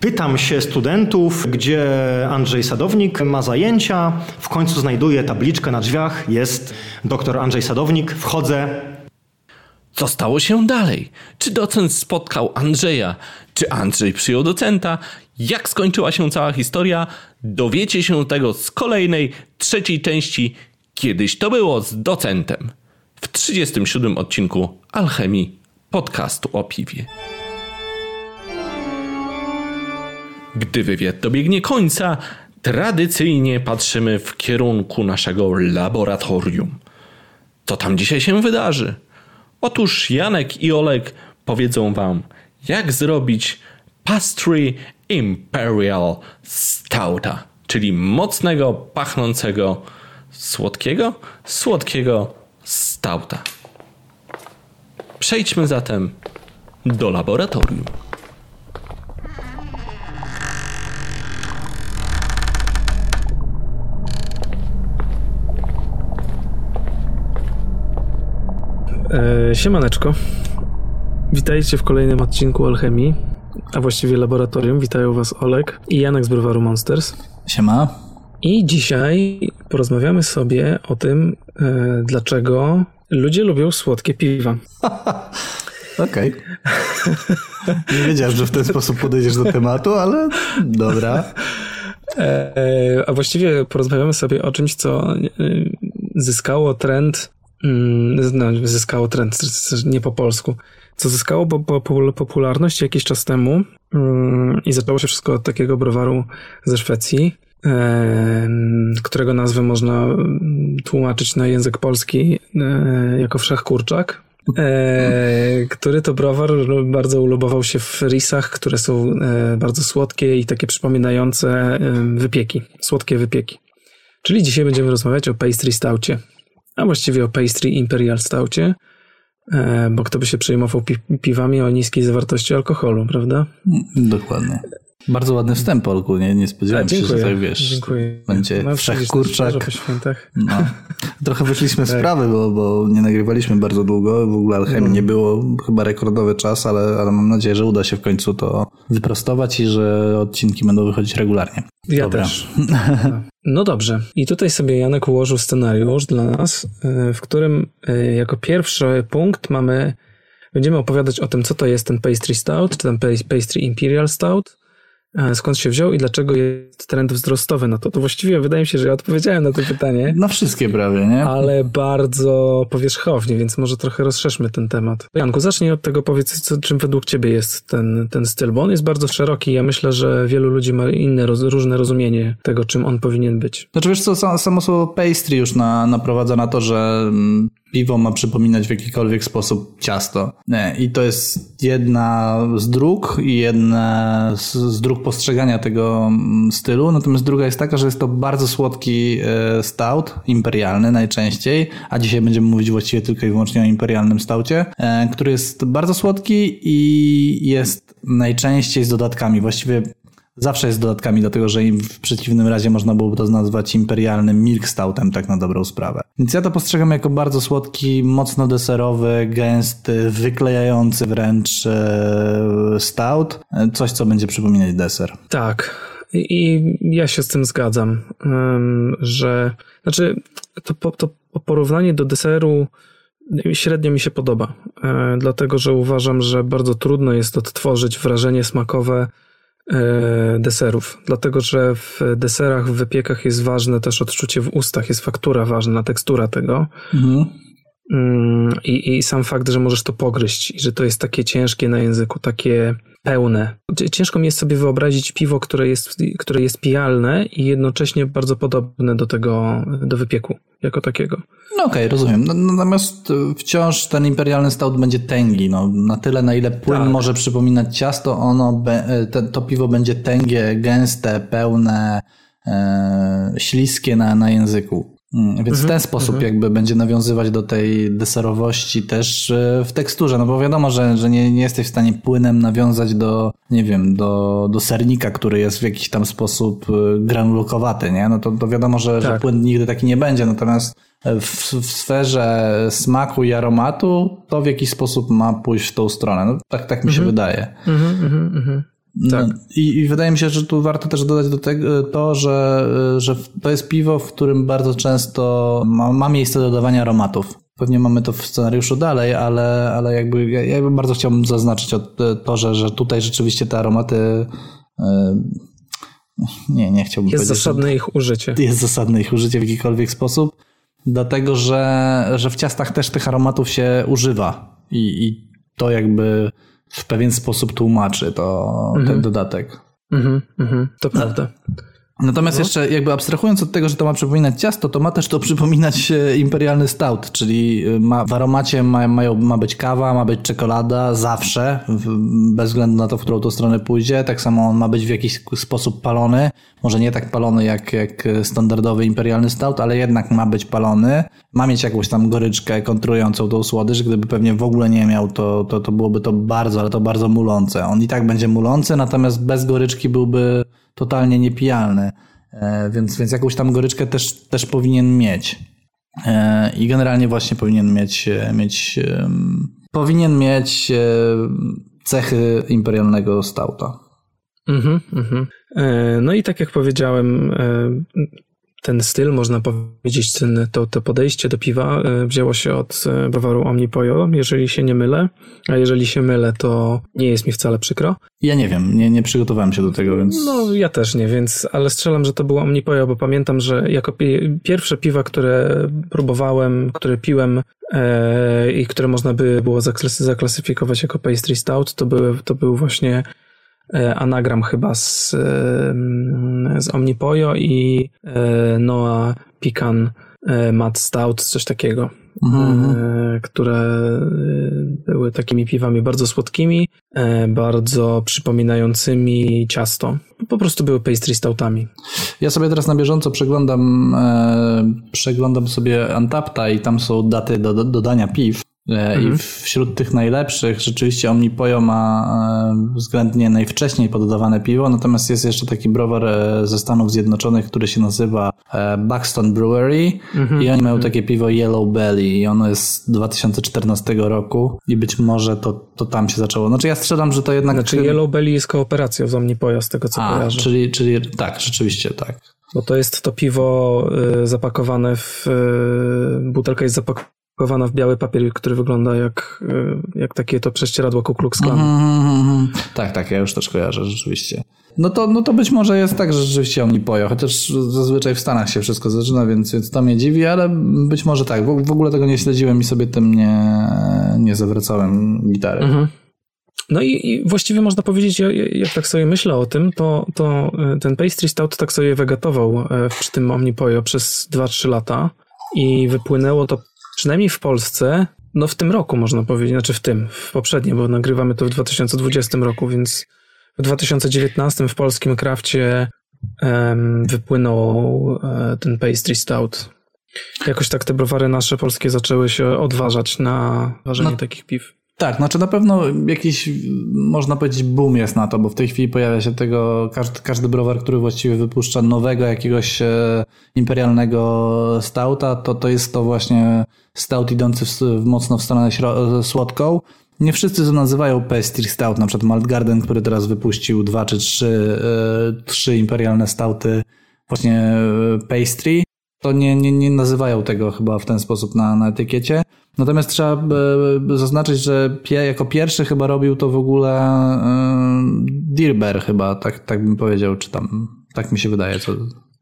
Pytam się studentów, gdzie Andrzej Sadownik ma zajęcia. W końcu znajduję tabliczkę na drzwiach. Jest doktor Andrzej Sadownik. Wchodzę. Co stało się dalej? Czy docent spotkał Andrzeja? Czy Andrzej przyjął docenta? Jak skończyła się cała historia? Dowiecie się tego z kolejnej, trzeciej części Kiedyś to było z docentem w 37 odcinku Alchemii podcastu o piwie. Gdy wywiad dobiegnie końca, tradycyjnie patrzymy w kierunku naszego laboratorium. Co tam dzisiaj się wydarzy? Otóż Janek i Olek powiedzą wam, jak zrobić pastry imperial stouta, czyli mocnego, pachnącego, słodkiego, słodkiego stouta. Przejdźmy zatem do laboratorium. E, siemaneczko. Witajcie w kolejnym odcinku Alchemii, a właściwie laboratorium. Witają Was Olek i Janek z browaru Monsters. Siema. I dzisiaj porozmawiamy sobie o tym, e, dlaczego ludzie lubią słodkie piwa. [LAUGHS] Okej. Nie wiedziałem, że w ten sposób podejdziesz do tematu, ale dobra. E, a właściwie porozmawiamy sobie o czymś, co e, zyskało trend, no, zyskało trend, nie po polsku, co zyskało po, po, popularność jakiś czas temu mm, i zaczęło się wszystko od takiego browaru ze Szwecji, e, którego nazwę można mm, tłumaczyć na język polski jako wszechkurczak. E, który to browar bardzo ulubował się w risach, które są e, bardzo słodkie i takie przypominające e, wypieki, słodkie wypieki. Czyli dzisiaj będziemy rozmawiać o pastry staucie, a właściwie o pastry imperial staucie, e, bo kto by się przejmował pi piwami o niskiej zawartości alkoholu, prawda? Dokładnie. Bardzo ładny wstęp, Olku. Nie, nie spodziewałem się, że tak wiesz. Dziękuję. Będzie no, wszechkurczak. Po świętach. No. Trochę wyszliśmy z tak. sprawy, bo, bo nie nagrywaliśmy bardzo długo. W ogóle alchemii no. nie było chyba rekordowy czas, ale, ale mam nadzieję, że uda się w końcu to wyprostować i że odcinki będą wychodzić regularnie. Ja Dobra. też. No [LAUGHS] dobrze. I tutaj sobie Janek ułożył scenariusz dla nas, e, w którym e, jako pierwszy punkt mamy Będziemy opowiadać o tym, co to jest ten pastry stout, czy ten pastry imperial stout, skąd się wziął i dlaczego jest trend wzrostowy no to. To właściwie wydaje mi się, że ja odpowiedziałem na to pytanie. Na wszystkie prawie, nie? Ale bardzo powierzchownie, więc może trochę rozszerzmy ten temat. Janku, zacznij od tego, powiedz, co, czym według ciebie jest ten, ten styl, bo on jest bardzo szeroki ja myślę, że wielu ludzi ma inne, różne rozumienie tego, czym on powinien być. Znaczy wiesz co, samo słowo pastry już na, naprowadza na to, że mm, piwo ma przypominać w jakikolwiek sposób ciasto. Nie, I to jest jedna z dróg i jedna z, z dróg postrzegania tego mm, stylu. Natomiast druga jest taka, że jest to bardzo słodki e, stout, imperialny najczęściej, a dzisiaj będziemy mówić właściwie tylko i wyłącznie o imperialnym staucie, e, który jest bardzo słodki i jest najczęściej z dodatkami. Właściwie Zawsze jest dodatkami, dlatego że w przeciwnym razie można byłoby to nazwać imperialnym milk stoutem, tak na dobrą sprawę. Więc ja to postrzegam jako bardzo słodki, mocno deserowy, gęsty, wyklejający wręcz e, stout. Coś, co będzie przypominać deser. Tak. I ja się z tym zgadzam, że znaczy to, to porównanie do deseru średnio mi się podoba, e, dlatego że uważam, że bardzo trudno jest odtworzyć wrażenie smakowe deserów, dlatego że w deserach, w wypiekach jest ważne też odczucie w ustach, jest faktura ważna, tekstura tego. Mhm. Mm, I, I sam fakt, że możesz to pogryźć i że to jest takie ciężkie na języku, takie pełne. Ciężko mi jest sobie wyobrazić piwo, które jest, które jest pijalne i jednocześnie bardzo podobne do tego, do wypieku jako takiego. No okej, okay, rozumiem. No, natomiast wciąż ten imperialny stout będzie tęgi. No, na tyle, na ile płyn tak. może przypominać ciasto, ono, e, te, to piwo będzie tęgie, gęste, pełne, e, śliskie na, na języku. Mm, więc w ten mhm, sposób mhm. jakby będzie nawiązywać do tej deserowości też e, w teksturze, no bo wiadomo, że, że nie, nie jesteś w stanie płynem nawiązać do, nie wiem, do, do sernika, który jest w jakiś tam sposób e, granulokowaty, nie? No to, to wiadomo, że, tak. że płyn nigdy taki nie będzie, natomiast w, w sferze smaku i aromatu to w jakiś sposób ma pójść w tą stronę. No tak, tak mi się mhm. wydaje. No, tak. No, i, I, wydaje mi się, że tu warto też dodać do tego to, że, że to jest piwo, w którym bardzo często ma, ma miejsce dodawania aromatów. Pewnie mamy to w scenariuszu dalej, ale, ale jakby ja, ja bardzo chciałbym zaznaczyć to, że, że tutaj rzeczywiście te aromaty e, nie, nie chciałbym Jest zasadne ich użycie. Jest zasadne ich użycie w jakikolwiek sposób, dlatego że, że w ciastach też tych aromatów się używa i, i to jakby w pewien sposób tłumaczy to, mhm. ten dodatek. Mhm, mhm, to prawda. Natomiast no. jeszcze jakby abstrahując od tego, że to ma przypominać ciasto, to ma też to przypominać e, imperialny stout, czyli e, ma, w aromacie ma, mają, ma być kawa, ma być czekolada zawsze, bez względu na to, w którą to stronę pójdzie. Tak samo on ma być w jakiś sposób palony. Może nie tak palony jak, jak standardowy imperialny stout, ale jednak ma być palony. Ma mieć jakąś tam goryczkę kontrującą tą słodycz. Gdyby pewnie w ogóle nie miał, to, to, to byłoby to bardzo, ale to bardzo mulące. On i tak będzie mulący, natomiast bez goryczki byłby totalnie niepijalny, e, więc, więc jakąś tam goryczkę też, też powinien mieć. E, I generalnie właśnie powinien mieć, mieć powinien mieć cechy imperialnego stauta. Mhm, mhm. No i tak jak powiedziałem, ten styl, można powiedzieć, ten, to, to podejście do piwa e, wzięło się od e, browaru Omnipojo, jeżeli się nie mylę. A jeżeli się mylę, to nie jest mi wcale przykro. Ja nie wiem, nie, nie przygotowałem się do tego, więc... No, ja też nie, więc, ale strzelam, że to było Omnipojo, bo pamiętam, że jako pi pierwsze piwa, które próbowałem, które piłem e, i które można by było zaklasyfikować jako pastry stout, to, były, to był właśnie anagram chyba z, z Omnipojo i e, Noah Pican e, Matt Stout, coś takiego, mhm. które były takimi piwami bardzo słodkimi, bardzo przypominającymi ciasto. Po prostu były pastry stoutami. Ja sobie teraz na bieżąco przeglądam, przeglądam sobie Antapta i tam są daty do, do dodania piw. E, I mhm. wśród tych najlepszych rzeczywiście Omnipojo ma e, względnie najwcześniej pododawane piwo, natomiast jest jeszcze taki browar e, ze Stanów Zjednoczonych, który się nazywa Buxton Brewery mhm. i oni mają takie piwo Yellow Belly i ono jest z 2014 roku i być może to, to tam się zaczęło. Znaczy ja strzelam, że to jednak... Znaczy Yellow Belly jest kooperacją z Omnipojo z tego co A, kojarzę. Czyli, czyli tak, rzeczywiście tak. Bo to jest to piwo zapakowane w... butelka jest zapakowana pakowana w biały papier, który wygląda jak, e, jak takie to prześcieradło Ku Klux Klan. Mm-hmm. Tak, tak, ja już też kojarzę rzeczywiście. No to, no to być może jest tak, że rzeczywiście oni poją, chociaż zazwyczaj w Stanach się wszystko zaczyna, więc, więc to mnie dziwi, ale być może tak. W, w ogóle tego nie śledziłem i sobie tym nie, nie zawracałem gitary. Mm-hmm. No i, i, właściwie można powiedzieć, jak tak sobie myślę o tym, to, to e, ten pastry stout tak sobie wegetował e, przy tym Omnipojo przez 2-3 lata i wypłynęło to przynajmniej w Polsce, no w tym roku można powiedzieć, znaczy w tym, w poprzednim, bo nagrywamy to w 2020 roku, więc w 2019 w polskim krafcie um, wypłynął um, ten pastry stout. Jakoś tak te browary nasze polskie zaczęły się odważać na ważenie no, takich piw. Tak, znaczy na pewno jakiś, można powiedzieć, boom jest na to, bo w tej chwili pojawia się tego, każdy, każdy browar, który właściwie wypuszcza nowego jakiegoś e, imperialnego stouta, to to jest to właśnie stout idący w, w mocno w stronę słodką. Nie wszyscy to nazywają pastry stout, na przykład Malt Garden, który teraz wypuścił dwa czy trzy, e, trzy imperialne stouty właśnie e, pastry, to nie, nie, nie nazywają tego chyba w ten sposób na, na etykiecie. Natomiast trzeba e, zaznaczyć, że jako pierwszy chyba robił to w ogóle yy, Dirber chyba, tak, tak bym powiedział, czy tam, tak mi się wydaje. Co...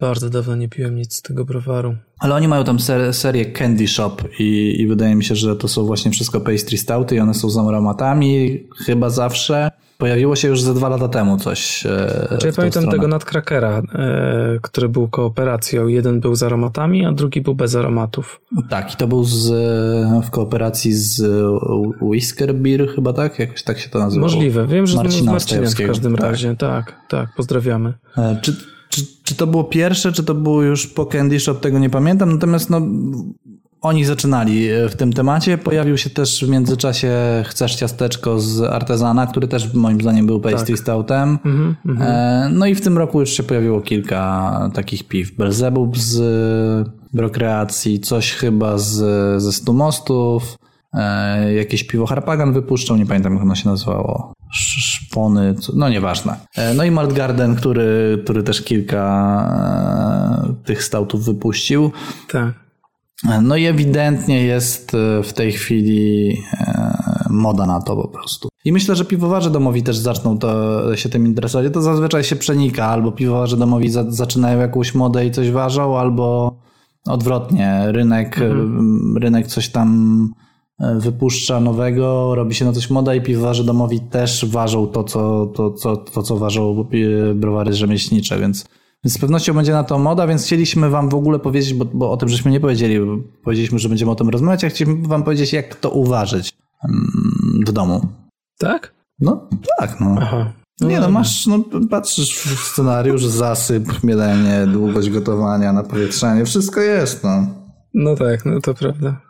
Bardzo dawno nie piłem nic z tego browaru. Ale oni mają tam ser, serię Candy Shop i, i wydaje mi się, że to są właśnie wszystko pastry stouty i one są z aromatami chyba zawsze. Pojawiło się już ze dwa lata temu coś. E, Czy ja pamiętam stronę. tego Nutcrackera, e, który był kooperacją. Jeden był z aromatami, a drugi był bez aromatów. Tak, i to był z, w kooperacji z Whisker Beer chyba, tak? Jakoś tak się to nazywa. Możliwe. Wiem, że Marcina z Marcinem w każdym tak. razie. Tak, tak. Pozdrawiamy. E, czy, czy, czy to było pierwsze, czy to było już po Candy Shop, tego nie pamiętam. Natomiast no, oni zaczynali e, w tym temacie. Pojawił się też w międzyczasie Chcesz ciasteczko z Artezana, który też moim zdaniem był pastry tak. stoutem. Mm -hmm. No i w tym roku już się pojawiło kilka takich piw. Belzebub z Brokreacji, coś chyba z, ze Stu Mostów, e, jakieś piwo Harpagan wypuszczą, nie pamiętam jak ono się nazywało. Szpony, no nieważne. No i Malt Garden, który, który też kilka tych stautów wypuścił. Tak. No i ewidentnie jest e, w tej chwili e, moda na to po prostu. I myślę, że piwowarze domowi też zaczną to, się tym interesować. To zazwyczaj się przenika, albo piwowarze domowi za, zaczynają jakąś modę i coś ważą, albo odwrotnie. Rynek, mhm. rynek coś tam e, wypuszcza nowego, robi się na coś moda i piwowarze domowi też ważą to, co, to, to, to, co ważą browary rzemieślnicze, więc więc z pewnością będzie na to moda, więc chcieliśmy wam w ogóle powiedzieć, bo, bo o tym żeśmy nie powiedzieli, powiedzieliśmy, że będziemy o tym rozmawiać, a chcieliśmy wam powiedzieć, jak to uważać mm, w domu. Tak? No tak, no. Aha. No nie no, masz, no patrzysz w scenariusz, zasyp, mielenie, długość gotowania, napowietrzanie, wszystko jest, no. No tak, no to prawda.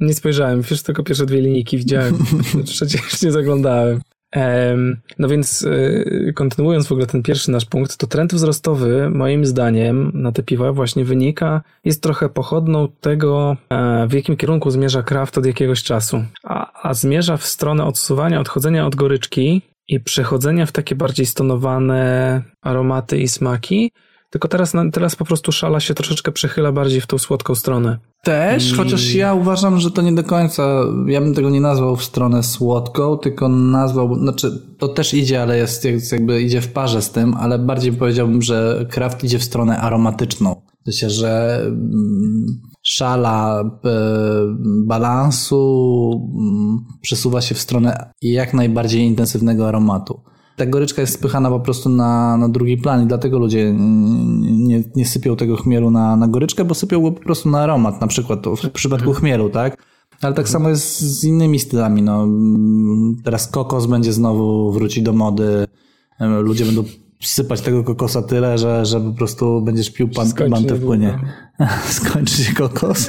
Nie spojrzałem, wiesz, tylko pierwsze dwie linijki widziałem, [LAUGHS] przecież nie zaglądałem. No więc y, kontynuując w ogóle ten pierwszy nasz punkt, to trend wzrostowy moim zdaniem na te piwa właśnie wynika, jest trochę pochodną tego, e, w jakim kierunku zmierza kraft od jakiegoś czasu. A, a zmierza w stronę odsuwania, odchodzenia od goryczki i przechodzenia w takie bardziej stonowane aromaty i smaki, tylko teraz, teraz po prostu szala się troszeczkę przechyla bardziej w tą słodką stronę. Też, I... chociaż ja uważam, że to nie do końca, ja bym tego nie nazwał w stronę słodką, tylko nazwał, znaczy to też idzie, ale jest, jest jakby idzie w parze z tym, ale bardziej powiedziałbym, że kraft idzie w stronę aromatyczną. W sensie, że mm, szala e, balansu mm, przesuwa się w stronę jak najbardziej intensywnego aromatu ta goryczka jest spychana po prostu na, na drugi plan i dlatego ludzie nie, nie sypią tego chmielu na, na goryczkę, bo sypią go po prostu na aromat, na przykład w przypadku mhm. chmielu, tak? Ale tak samo jest z innymi stylami. No, teraz kokos będzie znowu wróci do mody. Ludzie będą sypać tego kokosa tyle, że, że po prostu będziesz pił pan, pantę w płynie. [LAUGHS] Skończy się kokos.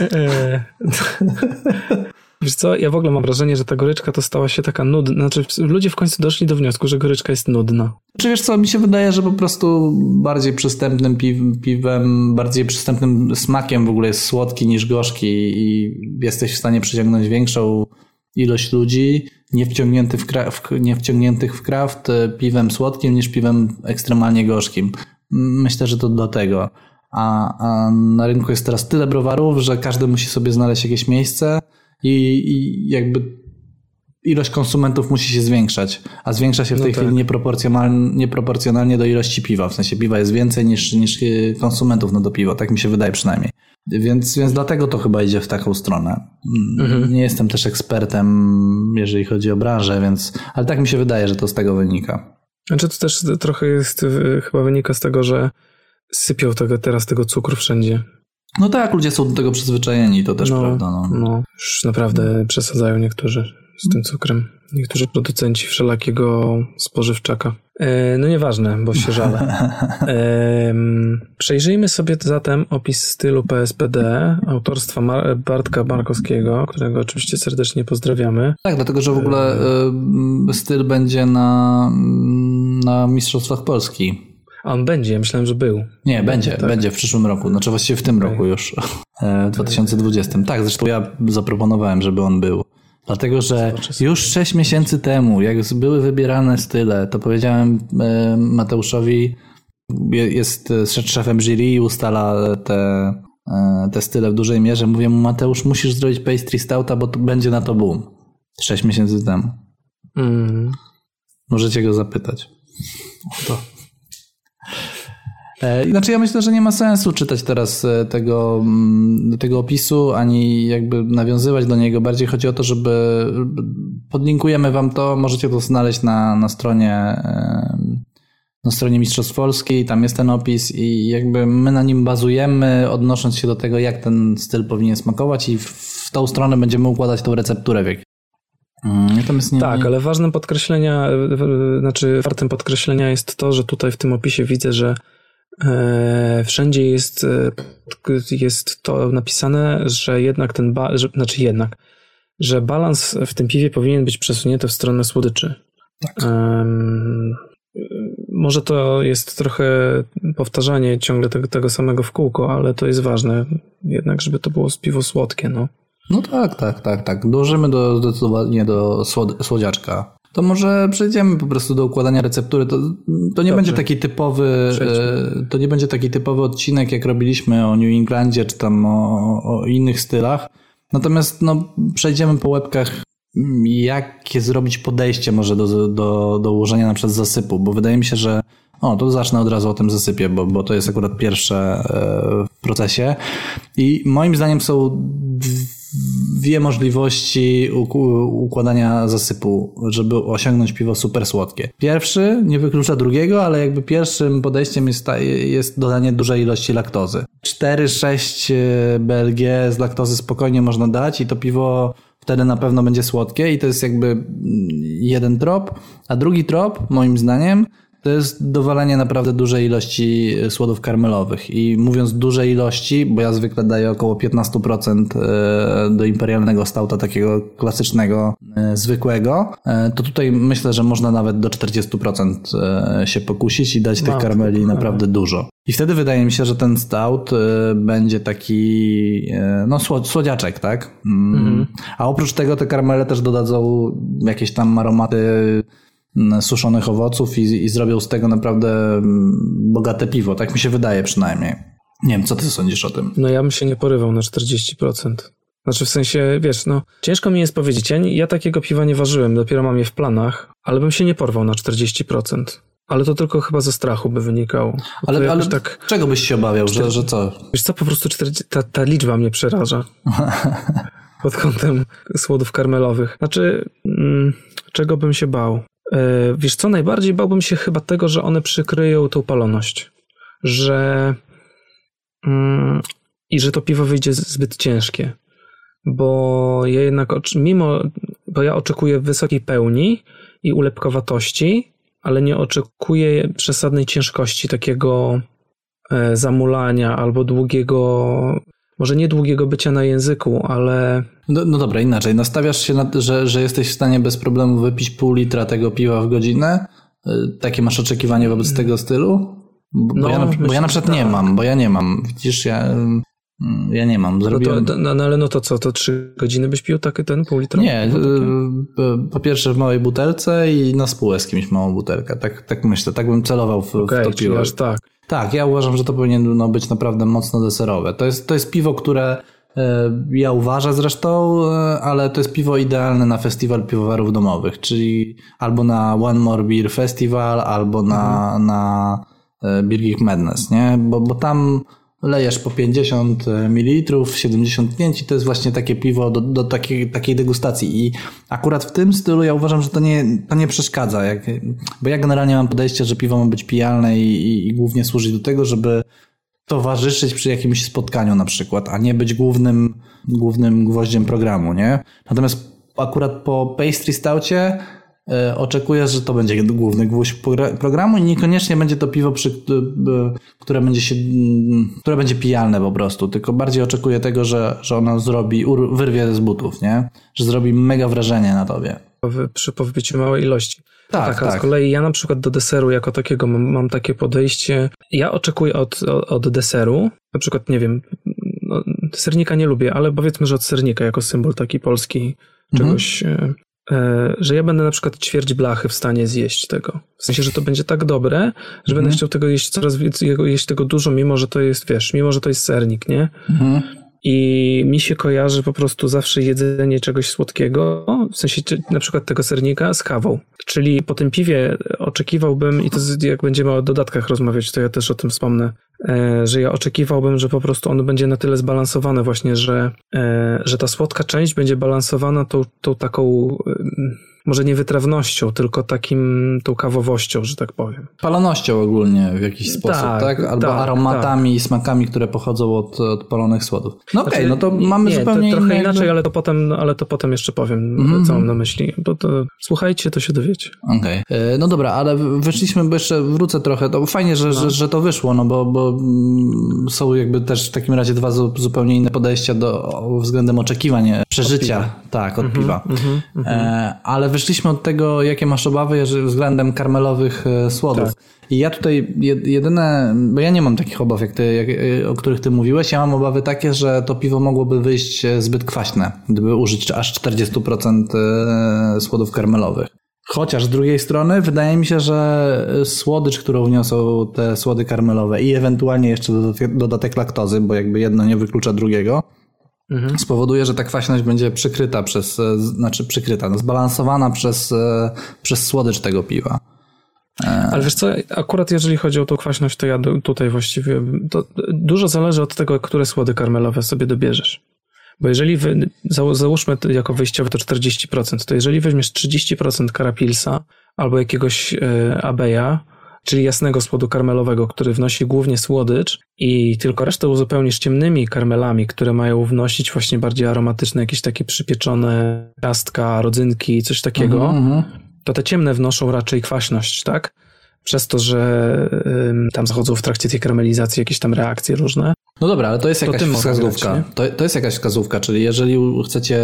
Wiesz co, ja w ogóle mam wrażenie, że ta goryczka to stała się taka nudna. Znaczy, ludzie w końcu doszli do wniosku, że goryczka jest nudna. Czy wiesz co, mi się wydaje, że po prostu bardziej przystępnym piw, piwem, bardziej przystępnym smakiem w ogóle jest słodki niż gorzki i jesteś w stanie przyciągnąć większą ilość ludzi nie, wciągnięty w kraft, nie wciągniętych w kraft piwem słodkim niż piwem ekstremalnie gorzkim. Myślę, że to do tego. A, a na rynku jest teraz tyle browarów, że każdy musi sobie znaleźć jakieś miejsce i, i jakby ilość konsumentów musi się zwiększać, a zwiększa się w tej no tak. chwili nieproporcjonalnie, nieproporcjonalnie do ilości piwa. W sensie piwa jest więcej niż, niż konsumentów no do piwa, tak mi się wydaje przynajmniej. Więc, więc dlatego to chyba idzie w taką stronę. Mhm. Nie jestem też ekspertem, jeżeli chodzi o branżę, więc, ale tak mi się wydaje, że to z tego wynika. Znaczy to też trochę jest, chyba wynika z tego, że sypią tego, teraz tego cukru wszędzie. No tak, ludzie są do tego przyzwyczajeni, to też no, prawda. No. no, już naprawdę przesadzają niektórzy z tym cukrem. Niektórzy producenci wszelakiego spożywczaka. E, no nieważne, bo się żalę. [LAUGHS] E, przejrzyjmy sobie zatem opis stylu PSPD autorstwa Mar Bartka Markowskiego, którego oczywiście serdecznie pozdrawiamy. Tak, dlatego że w ogóle e, styl będzie na, na Mistrzostwach Polski on będzie, ja myślałem, że był. Nie, będzie, tak. będzie w przyszłym roku. Znaczy właściwie w tym okay. roku już, [LAUGHS] e, w 2020. Tak, zresztą ja zaproponowałem, żeby on był. Dlatego, że już 6 miesięcy temu, jak były wybierane style, to powiedziałem e, Mateuszowi, jest szefem jury i ustala te, e, te style w dużej mierze. Mówię mu, Mateusz, musisz zrobić pastry stouta, bo to będzie na to boom. 6 miesięcy temu. Mm. Możecie go zapytać. O to. E, znaczy ja myślę, że nie ma sensu czytać teraz e, tego, mm, tego opisu, ani jakby nawiązywać do niego. Bardziej chodzi o to, żeby podlinkujemy wam to, możecie to znaleźć na, na stronie na stronie Mistrzostw Polskiej, tam jest ten opis i jakby my na nim bazujemy, odnosząc się do tego, jak ten styl powinien smakować i w tą stronę będziemy układać tą recepturę w mm, nie, tak, ale ważnym podkreślenia, znaczy wartym podkreślenia jest to, że tutaj w tym opisie widzę, że wszędzie jest, e, jest to napisane, że jednak ten, ba, że, znaczy jednak, że balans w tym piwie powinien być przesunięty w stronę słodyczy. Tak. Um, może to jest trochę powtarzanie ciągle tego, tego samego w kółko, ale to jest ważne jednak, żeby to było piwo słodkie, no. No tak, tak, tak, tak. Dążymy do, zdecydowanie do słodziaczka. To może przejdziemy po prostu do układania receptury. To, to nie Dobrze. będzie taki typowy, Przejdźmy. to nie będzie taki typowy odcinek, jak robiliśmy o New Englandzie, czy tam o, o innych stylach. Natomiast no, przejdziemy po łebkach, jakie zrobić podejście może do, do, do ułożenia na przykład zasypu, bo wydaje mi się, że o, to zacznę od razu o tym zasypie, bo, bo to jest akurat pierwsze e, w procesie. I moim zdaniem są dwie możliwości układania zasypu, żeby osiągnąć piwo super słodkie. Pierwszy nie wyklucza drugiego, ale jakby pierwszym podejściem jest, jest dodanie dużej ilości laktozy. 4-6 e, BLG z laktozy spokojnie można dać i to piwo wtedy na pewno będzie słodkie i to jest jakby jeden trop, a drugi trop moim zdaniem to jest dowalenie naprawdę dużej ilości słodów karmelowych. I mówiąc dużej ilości, bo ja zwykle daję około 15% e, do imperialnego stauta takiego klasycznego, e, zwykłego, e, to tutaj myślę, że można nawet do 40% się pokusić i dać tych karmeli naprawdę dużo. I wtedy wydaje mi się, że ten stout będzie taki no słodziaczek, tak? Mm. Mhm. A oprócz tego te karmele też dodadzą jakieś tam aromaty suszonych owoców i, i zrobią z tego naprawdę mm, bogate piwo. Tak mi się wydaje przynajmniej. Nie wiem, co ty sądzisz o tym? No ja bym się nie porywał na 40%. Znaczy w sensie, wiesz, no ciężko mi jest powiedzieć. Ja, ja takiego piwa nie ważyłem, dopiero mam je w planach, ale bym się nie porwał na 40%. Ale to tylko chyba ze strachu by wynikało. Ale, ale tak... czego byś się obawiał, że, że co? Wiesz co, po prostu 40, ta, ta liczba mnie przeraża. [LAUGHS] Pod kątem słodów karmelowych. Znaczy, mm, czego bym się bał? E, wiesz co, najbardziej bałbym się chyba tego, że one przykryją tą paloność. Że mm, i że to piwo wyjdzie zbyt ciężkie. Bo ja jednak, mimo, bo ja oczekuję wysokiej pełni i ulepkowatości, ale nie oczekuję przesadnej ciężkości, takiego e, zamulania albo długiego może nie długiego bycia na języku, ale. No, no dobra, inaczej. Nastawiasz się na to, że, że jesteś w stanie bez problemu wypić pół litra tego piwa w godzinę? Y, takie masz oczekiwanie wobec tego stylu? Bo, no, ja, na, bo ja na przykład tak. nie mam, bo ja nie mam. Widzisz, ja, mm, ja nie mam. Zrobiłem... No, to, no, no, ale no to co, to trzy godziny byś pił taki ten pół litra? Nie, y, po pierwsze w małej butelce i na spółę z kimś małą butelkę. Tak, tak myślę, tak bym celował w, okay, w to piwo. Aż tak. Tak, ja uważam, że to powinno być naprawdę mocno deserowe. To jest, to jest piwo, które e, ja uważam zresztą, e, ale to jest piwo idealne na festiwal piwowarów domowych, czyli albo na One More Beer Festival, albo na, mhm. na e, Geek Madness, nie? Bo, bo tam lejesz po 50 e, ml, 75 i to jest właśnie takie piwo do, do takiej, takiej degustacji. I akurat w tym stylu ja uważam, że to nie, to nie przeszkadza. Jak, bo ja generalnie mam podejście, że piwo ma być pijalne i, i, i głównie służyć do tego, żeby towarzyszyć przy jakimś spotkaniu na przykład, a nie być głównym, głównym gwoździem programu, nie? Natomiast akurat po pastry staucie E, oczekujesz, że to będzie główny gwóźdź programu i niekoniecznie będzie to piwo, przy, które będzie się, mm, które będzie pijalne po prostu, tylko bardziej oczekuję tego, że, że ono zrobi, wyrwie z butów, nie? Że zrobi mega wrażenie na tobie. Przy powbiciu małej ilości. Tak, tak. Z kolei ja na przykład do deseru jako takiego mam, mam takie podejście. Ja oczekuję od, od, od deseru, na przykład, nie wiem, no, sernika nie lubię, ale powiedzmy, że od sernika jako symbol taki polski mhm. czegoś, mhm. E, że ja będę na przykład ćwierć blachy w stanie zjeść tego. W sensie, że to będzie tak dobre, że mhm. będę chciał tego jeść coraz więcej, jeść tego dużo, mimo że to jest, wiesz, mimo że to jest sernik, nie? Mhm. I mi się kojarzy po prostu zawsze jedzenie czegoś słodkiego, w sensie na przykład tego sernika z kawą. Czyli po tym piwie oczekiwałbym, i to jak będziemy o dodatkach rozmawiać, to ja też o tym wspomnę, e, że ja oczekiwałbym, że po prostu ono będzie na tyle zbalansowane właśnie, że, e, że ta słodka część będzie balansowana tą, tą taką może nie wytrawnością, tylko takim tą kawowością, że tak powiem. Palonością ogólnie w jakiś sposób, tak? tak? Albo tak, aromatami i tak. smakami, które pochodzą od, od palonych słodów. No okej, okay, znaczy, no to mamy nie, zupełnie to, trochę inne inaczej, ale to potem, ale to potem jeszcze powiem, mm -hmm. co mam na myśli, bo to słuchajcie, to się dowiecie. Okej, okay. E, no dobra, ale wyszliśmy, bo jeszcze wrócę trochę, to fajnie, że, no. że, że, to wyszło, no bo, bo mm, są jakby też w takim razie dwa zupełnie inne podejścia do względem oczekiwań przeżycia, od tak, od mm -hmm, piwa. Mm -hmm, ale wyszliśmy od tego, jakie masz obawy względem karmelowych e, słodów. Tak. I ja tutaj jedyne, bo ja nie mam takich obaw, jak ty, jak, e, o których ty mówiłeś, ja mam obawy takie, że to piwo mogłoby wyjść e, zbyt kwaśne, gdyby użyć aż 40% słodów karmelowych. Chociaż z drugiej strony wydaje mi się, że słodycz, którą wniosą te słody karmelowe i ewentualnie jeszcze dodatek, dodatek laktozy, bo jakby jedno nie wyklucza drugiego, mhm. spowoduje, że ta kwaśność będzie przykryta przez, e, znaczy przykryta, no zbalansowana przez, e, przez słodycz tego piwa. E, Ale wiesz co, akurat jeżeli chodzi o tą kwaśność, to ja tutaj właściwie, dużo zależy od tego, które słody karmelowe sobie dobierzesz. Bo jeżeli wy, załóżmy jako wyjściowe to 40%, to jeżeli weźmiesz 30% karapilsa albo jakiegoś abeja, czyli jasnego słodu karmelowego, który wnosi głównie słodycz i tylko resztę uzupełnisz ciemnymi karmelami, które mają wnosić właśnie bardziej aromatyczne, jakieś takie przypieczone ciastka, rodzynki, coś takiego, mm -hmm. to te ciemne wnoszą raczej kwaśność, tak? przez to, że ym, tam zachodzą w trakcie tej karmelizacji jakieś tam reakcje różne. No dobra, ale to jest To jakaś mogę wskazówka. grać, to, to jest jakaś wskazówka, czyli jeżeli chcecie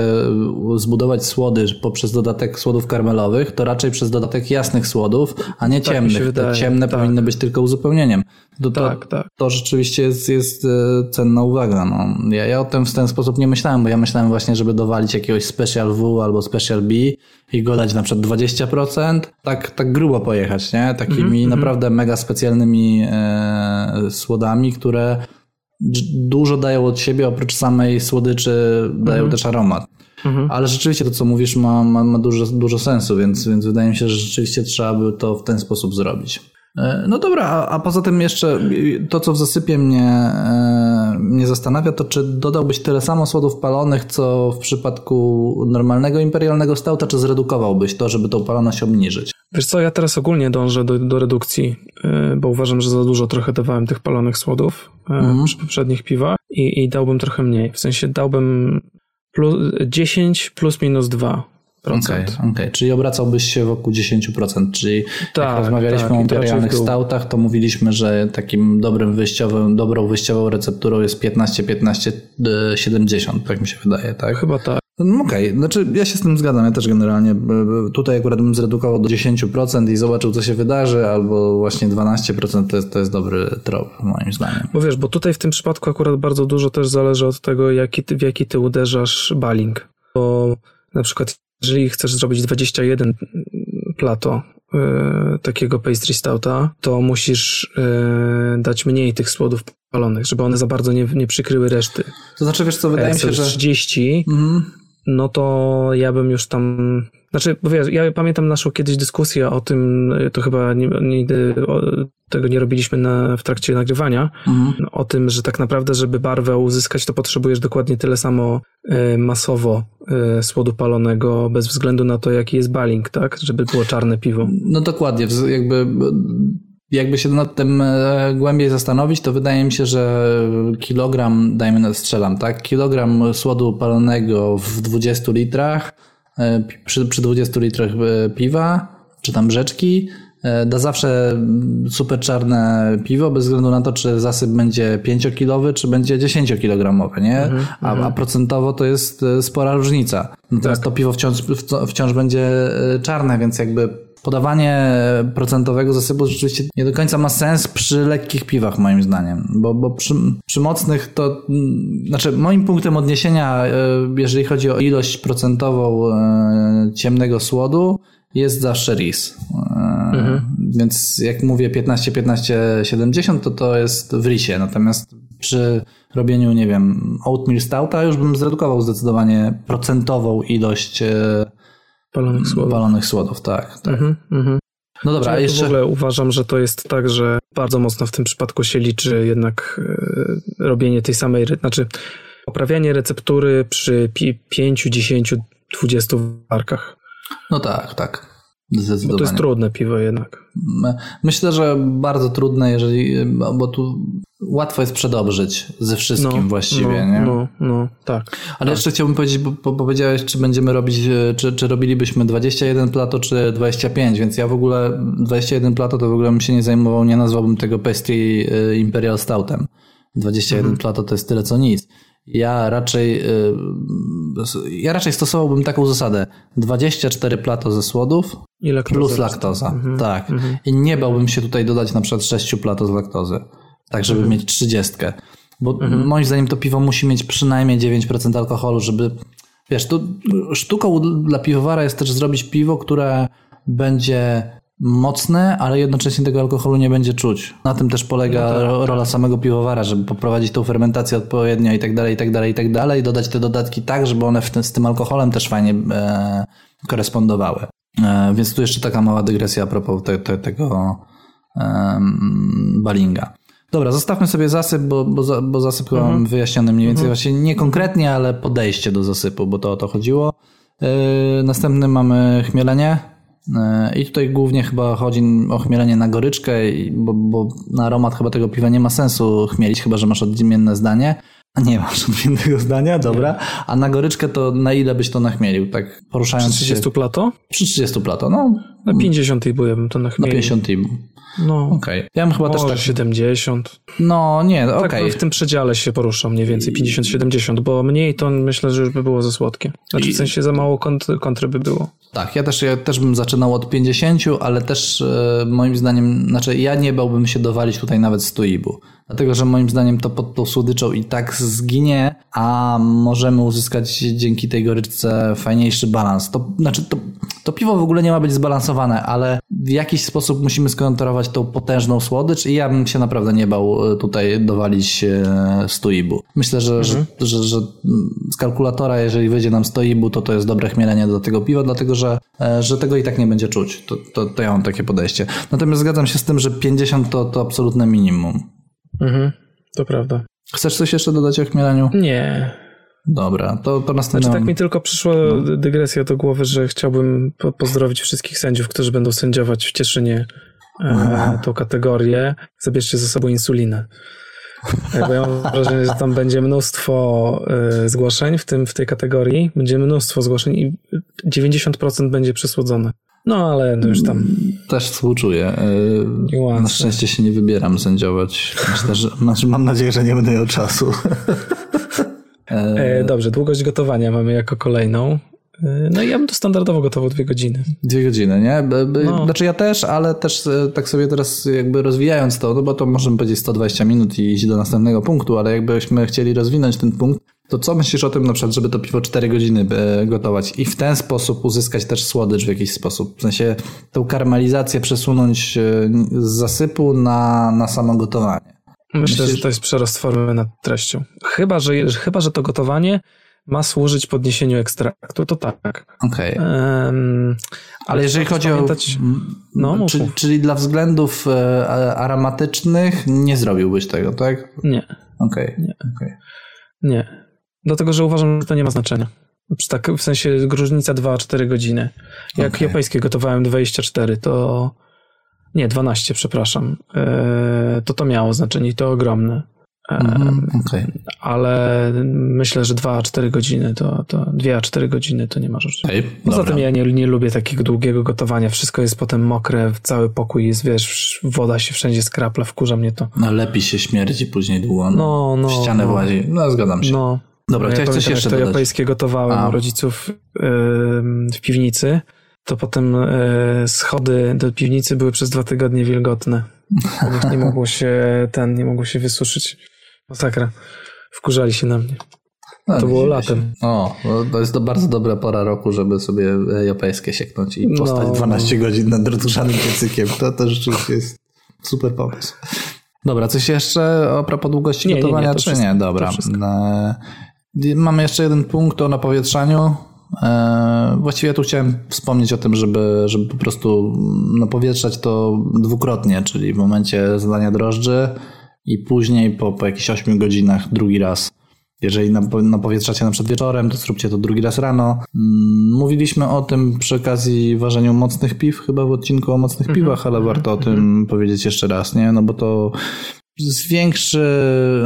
zbudować słody poprzez dodatek słodów karmelowych, to raczej przez dodatek jasnych słodów, a nie Tak ciemnych. wydaje, ciemne tak. powinny być tylko uzupełnieniem. To, to, Tak, tak. to rzeczywiście jest, jest e, cenna uwaga. No. Ja, ja o tym w ten sposób nie myślałem, bo ja myślałem właśnie, żeby dowalić jakiegoś Special W albo Special B i go dać na przykład 20%, tak, tak grubo pojechać, nie? Takimi naprawdę mega specjalnymi e, słodami, które dużo dają od siebie, oprócz samej słodyczy dają też aromat. Ale rzeczywiście to, co mówisz, ma, ma, ma dużo, dużo sensu, więc, więc wydaje mi się, że rzeczywiście trzeba by to w ten sposób zrobić. E, No dobra, a, a poza tym jeszcze to, co w zasypie mnie, e, mnie zastanawia, to czy dodałbyś tyle samo słodów palonych, co w przypadku normalnego imperialnego stauta, czy zredukowałbyś to, żeby tą paloność obniżyć? Wiesz co, ja teraz ogólnie dążę do, do redukcji, yy, bo uważam, że za dużo trochę dawałem tych palonych słodów yy, przy poprzednich piwach i, i dałbym trochę mniej. W sensie dałbym plus, 10 plus minus 2%. Okej, okej. czyli obracałbyś się wokół 10%, czyli jak Tak, rozmawialiśmy tak, o imperialnych stautach, to mówiliśmy, że takim dobrym wyjściowym, dobrą wyjściową recepturą jest 15-15-70, tak mi się wydaje, tak? Chyba tak. No Okej, znaczy ja się z tym zgadzam, ja też generalnie b- b- tutaj akurat bym zredukował do 10% i zobaczył co się wydarzy, albo właśnie 12% to jest, to jest dobry trop moim zdaniem. Bo wiesz, bo tutaj w tym przypadku akurat bardzo dużo też zależy od tego, jaki w jaki ty uderzasz baling. Bo na przykład jeżeli chcesz zrobić 21 plato y, takiego pastry stouta, to musisz y, dać mniej tych słodów palonych, żeby one za bardzo nie, nie przykryły reszty. To znaczy wiesz co, wydaje mi się, że... 30, Mhm. no to ja bym już tam. Znaczy, bo wiesz, ja pamiętam naszą kiedyś dyskusję o tym, to chyba nigdy tego nie robiliśmy na, w trakcie nagrywania, Mhm. o tym, że tak naprawdę, żeby barwę uzyskać, to potrzebujesz dokładnie tyle samo e, masowo e, słodu palonego, bez względu na to, jaki jest baling, tak? Żeby było czarne piwo. No dokładnie, jakby jakby się nad tym e, głębiej zastanowić, to wydaje mi się, że kilogram, dajmy na strzelam, tak? Kilogram słodu palonego w 20 litrach, przy, przy 20 litrach e, piwa, czy tam rzeczki, e, da zawsze super czarne piwo, bez względu na to, czy zasyp będzie 5-kilowy, czy będzie 10-kilogramowy, nie? a, a procentowo to jest e, spora różnica. Natomiast to piwo wciąż, wciąż będzie e, czarne, więc jakby podawanie procentowego zasypu rzeczywiście nie do końca ma sens przy lekkich piwach, moim zdaniem. Bo, bo przy, przy mocnych to, mm, znaczy moim punktem odniesienia, e, jeżeli chodzi o ilość procentową e, ciemnego słodu, jest zawsze RIS. E, Więc jak mówię 15, 15, 70, to to jest w RISie. Natomiast przy robieniu, nie wiem, oatmeal stouta już bym zredukował zdecydowanie procentową ilość Palonych słodów. Walonych słodów, tak. tak. Mhm, mhm. No dobra, tu jeszcze. w ogóle uważam, że to jest tak, że bardzo mocno w tym przypadku się liczy jednak e, robienie tej samej, znaczy poprawianie receptury przy pi- 5, 10, 20 warkach. No tak, tak. Bo to Zdecydowanie. jest trudne piwo jednak. My- Myślę, że bardzo trudne, jeżeli. Bo tu łatwo jest przedobrzyć ze wszystkim właściwie, no, nie? No, no, tak. Ale jeszcze chciałbym powiedzieć, bo, powiedziałeś, czy będziemy robić, e, czy, czy robilibyśmy 21 plato, czy 25, więc ja w ogóle 21 plato to w ogóle bym się nie zajmował, nie nazwałbym tego pastry e, Imperial Stoutem. 21 plato to jest tyle co nic. Ja raczej, e, ja raczej stosowałbym taką zasadę. 24 plato ze słodów I laktoza. plus laktoza. Tak. I nie bałbym się tutaj dodać na przykład 6 plato z laktozy. Tak, żeby mieć 30. Bo moim zdaniem to piwo musi mieć przynajmniej 9% alkoholu, żeby. Wiesz, tu sztuką dla piwowara jest też zrobić piwo, które będzie mocne, ale jednocześnie tego alkoholu nie będzie czuć. Na tym też polega ro- rola samego piwowara, żeby poprowadzić tą fermentację odpowiednio i tak dalej, i tak dalej, i tak dalej, i dodać te dodatki tak, żeby one tym, z tym alkoholem też fajnie e, korespondowały. E, więc tu jeszcze taka mała dygresja a propos te, te, tego em, balinga. Dobra, zostawmy sobie zasyp, bo, bo, bo zasyp chyba mam wyjaśniony mniej więcej właśnie nie konkretnie, ale podejście do zasypu, bo to o to chodziło. Yy, następny mamy chmielenie. Yy, I tutaj głównie chyba chodzi o chmielenie na goryczkę, bo, bo na aromat chyba tego piwa nie ma sensu chmielić, chyba że masz odmienne zdanie. A nie [LAUGHS] masz odmiennego zdania, dobra. A na goryczkę to na ile byś to nachmielił? Tak Przy poruszając się 30 plato? przy 30 plato, no Na 50 ibu ja bym to na Na chmieli. 50 ibu. No, Okej. Ja bym chyba też tak... 70. No nie, Tak, okej. w tym przedziale się poruszam mniej więcej 50-70, bo mniej to myślę, że już by było za słodkie. Znaczy I- w sensie za mało kont- kontry by było. Tak, ja też, ja też bym zaczynał od 50, ale też e, moim zdaniem, znaczy ja nie bałbym się dowalić tutaj nawet 100 ibu. Dlatego, że moim zdaniem to pod tą słodyczą i tak zginie, a możemy uzyskać dzięki tej goryczce fajniejszy balans. To znaczy, to, to piwo w ogóle nie ma być zbalansowane, ale w jakiś sposób musimy skontrolować tą potężną słodycz i ja bym się naprawdę nie bał e, tutaj dowalić e, 100 ibu. Myślę, że, że, że, że mm, z kalkulatora, jeżeli wyjdzie nam 100 ibu, to to jest dobre chmielenie do tego piwa, dlatego że, e, że tego i tak nie będzie czuć. To, to, to ja mam takie podejście. Natomiast zgadzam się z tym, że 50 to, to absolutne minimum. Mhm, to prawda. Chcesz coś jeszcze dodać o chmieleniu? Nie. Dobra, to, to następne. Znaczy tak mi tylko przyszła dygresja do głowy, że chciałbym po- pozdrowić wszystkich sędziów, którzy będą sędziować w Cieszynie e, tą kategorię. Zabierzcie ze sobą insulinę. E, Bo ja mam [LAUGHS] wrażenie, że tam będzie mnóstwo e, zgłoszeń w, tym, w tej kategorii. Będzie mnóstwo zgłoszeń i 90% będzie przesłodzone. No ale no już tam. Też współczuję. E, Niuanse. Na szczęście się nie wybieram sędziować. Myślę, że, znaczy mam nadzieję, że nie będę miał czasu. [LAUGHS] E, dobrze, długość gotowania mamy jako kolejną. E, no i ja bym to standardowo gotował dwie godziny. Dwie godziny, nie? No. Znaczy ja też, ale też e, tak sobie teraz jakby rozwijając to, no bo to możemy powiedzieć 120 minut i iść do następnego punktu, ale jakbyśmy chcieli rozwinąć ten punkt, to co myślisz o tym na przykład, żeby to piwo 4 godziny e, gotować i w ten sposób uzyskać też słodycz w jakiś sposób? W sensie tą karmelizację przesunąć e, z zasypu na, na samo gotowanie. Myślę, Myślisz- że to jest przerost formy nad treścią. Chyba że, chyba, że to gotowanie ma służyć podniesieniu ekstraktu, to tak. Okej. Em, Ale jeżeli chodzi o. pamiętać- No, mów, czyli, czyli dla względów e, aromatycznych nie zrobiłbyś tego, tak? Nie, Okej. okej. nie. Dlatego, że uważam, że to nie ma znaczenia. Tak, w sensie różnica 2-4 godziny. Jak Okej. japońskie gotowałem 24, to... Nie, 12, przepraszam. E, to to miało znaczenie i to ogromne. E, Mhm, okej. ale myślę, że 2-4 godziny to, to 2-4 godziny to nie ma rzeczy. Okej, Poza dobra. tym ja nie, nie lubię takiego długiego gotowania. Wszystko jest potem mokre, cały pokój jest, wiesz, woda się wszędzie skrapla, wkurza mnie to. No lepiej się śmierdzi później długo. No, no, W ścianę no. włazi. No, zgadzam się. No. Dobra, ja chciałeś coś pamiętam, jeszcze to dodać? japońskie gotowałem A. u rodziców ym, w piwnicy, to potem y, schody do piwnicy były przez dwa tygodnie wilgotne. Nie mogło się ten, nie mogło się wysuszyć. Masakra. Wkurzali się na mnie. No, to nie było latem. O, no, to jest to bardzo dobra pora roku, żeby sobie e, japońskie sieknąć i No. postać 12 godzin nad rozgrzanym piecykiem. [LAUGHS] To, to rzeczywiście jest super pomysł. Dobra, coś jeszcze a propos długości Nie, nie, nie, gotowania, to czy wszystko, nie? Dobra. E, Mamy jeszcze jeden punkt o napowietrzaniu. E, Właściwie tu chciałem wspomnieć o tym, żeby, żeby po prostu napowietrzać to dwukrotnie, czyli w momencie zadania drożdży i później po, po jakichś 8 godzinach drugi raz. Jeżeli napo- napowietrzacie na przykład wieczorem, to zróbcie to drugi raz rano. Mm, Mówiliśmy o tym przy okazji ważenia mocnych piw, chyba w odcinku o mocnych piwach, ale warto o tym powiedzieć jeszcze raz, nie? No bo to zwiększy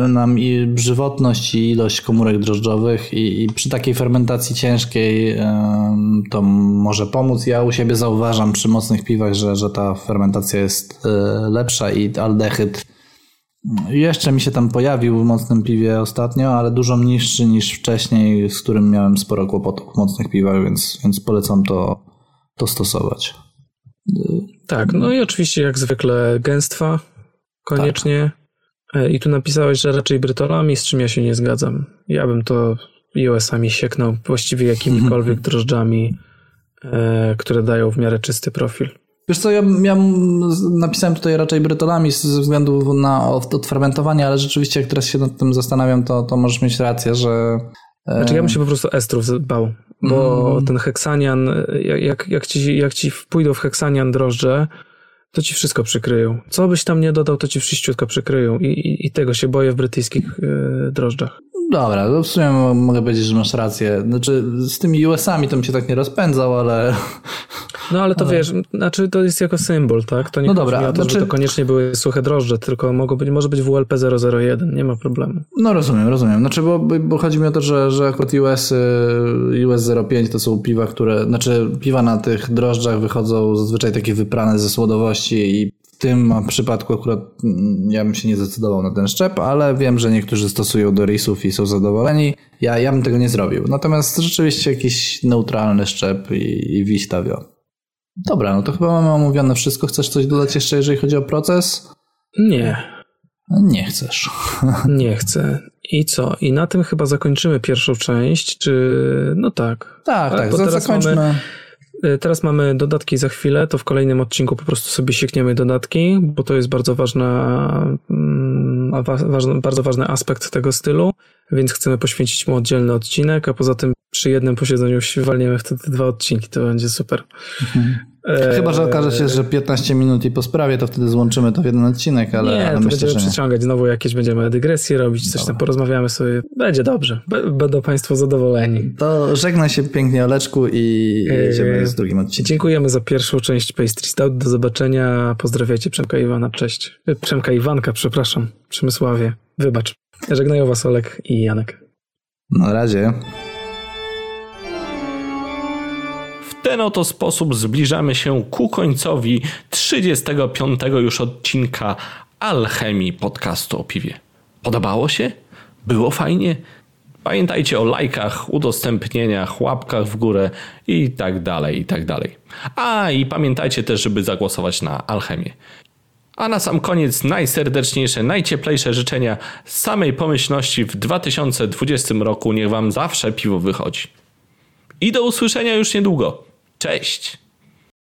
nam i żywotność i ilość komórek drożdżowych i, i przy takiej fermentacji ciężkiej em, to może pomóc. Ja u siebie zauważam przy mocnych piwach, że, że ta fermentacja jest e, lepsza i aldehyd jeszcze mi się tam pojawił w mocnym piwie ostatnio, ale dużo niższy niż wcześniej, z którym miałem sporo kłopotów w mocnych piwach, więc, więc polecam to, to stosować. Tak, no i oczywiście jak zwykle gęstwa koniecznie. E, I tu napisałeś, że raczej brytolami, z czym ja się nie zgadzam. Ja bym to US-ami sieknął, właściwie jakimikolwiek [LAUGHS] drożdżami, e, które dają w miarę czysty profil. Wiesz co, ja, ja napisałem tutaj raczej brytolami ze względu na od- odfermentowanie, ale rzeczywiście jak teraz się nad tym zastanawiam, to, to możesz mieć rację, że... e, Znaczy ja bym się po prostu estrów bał, bo Mm. ten heksanian, jak, jak, jak, ci, jak ci pójdą w heksanian drożdże, to ci wszystko przykryją. Co byś tam nie dodał, to ci wszyściutko przykryją i, i, i tego się boję w brytyjskich e, drożdżach. Dobra, to w sumie mogę powiedzieć, że masz rację. Znaczy z tymi US-ami to bym się tak nie rozpędzał, ale... [LAUGHS] No ale to ale... wiesz, znaczy to jest jako symbol, tak? To nie no dobra, o to, znaczy... to koniecznie były suche drożdże, tylko mogą być, może być WLP 001, nie ma problemu. No rozumiem, rozumiem. Znaczy, bo, bo chodzi mi o to, że, że akurat US, US 05 to są piwa, które, znaczy piwa na tych drożdżach wychodzą zazwyczaj takie wyprane ze słodowości i w tym przypadku akurat mm, ja bym się nie zdecydował na ten szczep, ale wiem, że niektórzy stosują do risów i są zadowoleni. Ja, ja bym tego nie zrobił. Natomiast rzeczywiście jakiś neutralny szczep i, i wiś Dobra, no to chyba mamy omówione wszystko. Chcesz coś dodać jeszcze, jeżeli chodzi o proces? Nie. Nie chcesz. [LAUGHS] Nie chcę. I co? I na tym chyba zakończymy pierwszą część, czy... No tak. Tak, tak, tak. zakończmy. Mamy teraz mamy dodatki za chwilę, to w kolejnym odcinku po prostu sobie siekniemy dodatki, bo to jest bardzo ważna, mm, ważny, bardzo ważny aspekt tego stylu, więc chcemy poświęcić mu oddzielny odcinek, a poza tym przy jednym posiedzeniu walniemy wtedy dwa odcinki, to będzie super. Mhm. Chyba, że okaże się, że 15 minut i po sprawie, to wtedy złączymy to w jeden odcinek, ale, nie, ale myślę, będziemy że nie. przyciągać znowu jakieś, będziemy dygresje robić, coś tam porozmawiamy sobie. Będzie dobrze. Będą Państwo zadowoleni. To żegnaj się pięknie Oleczku i jedziemy z drugim odcinkiem. Dziękujemy za pierwszą część Pastry Stout. Do zobaczenia. Pozdrawiajcie Przemka Iwana. Cześć. E, Przemka Iwanka, przepraszam. Przemysławie. Wybacz. Żegnają Was Olek i Janek. Na razie ten oto sposób zbliżamy się ku końcowi 35 już odcinka Alchemii podcastu o piwie. Podobało się? Było fajnie? Pamiętajcie o lajkach, udostępnieniach, łapkach w górę i tak dalej, i tak dalej. A i pamiętajcie też, żeby zagłosować na Alchemię. A na sam koniec najserdeczniejsze, najcieplejsze życzenia samej pomyślności w 2020 roku. Niech Wam zawsze piwo wychodzi. I do usłyszenia już niedługo. Cześć!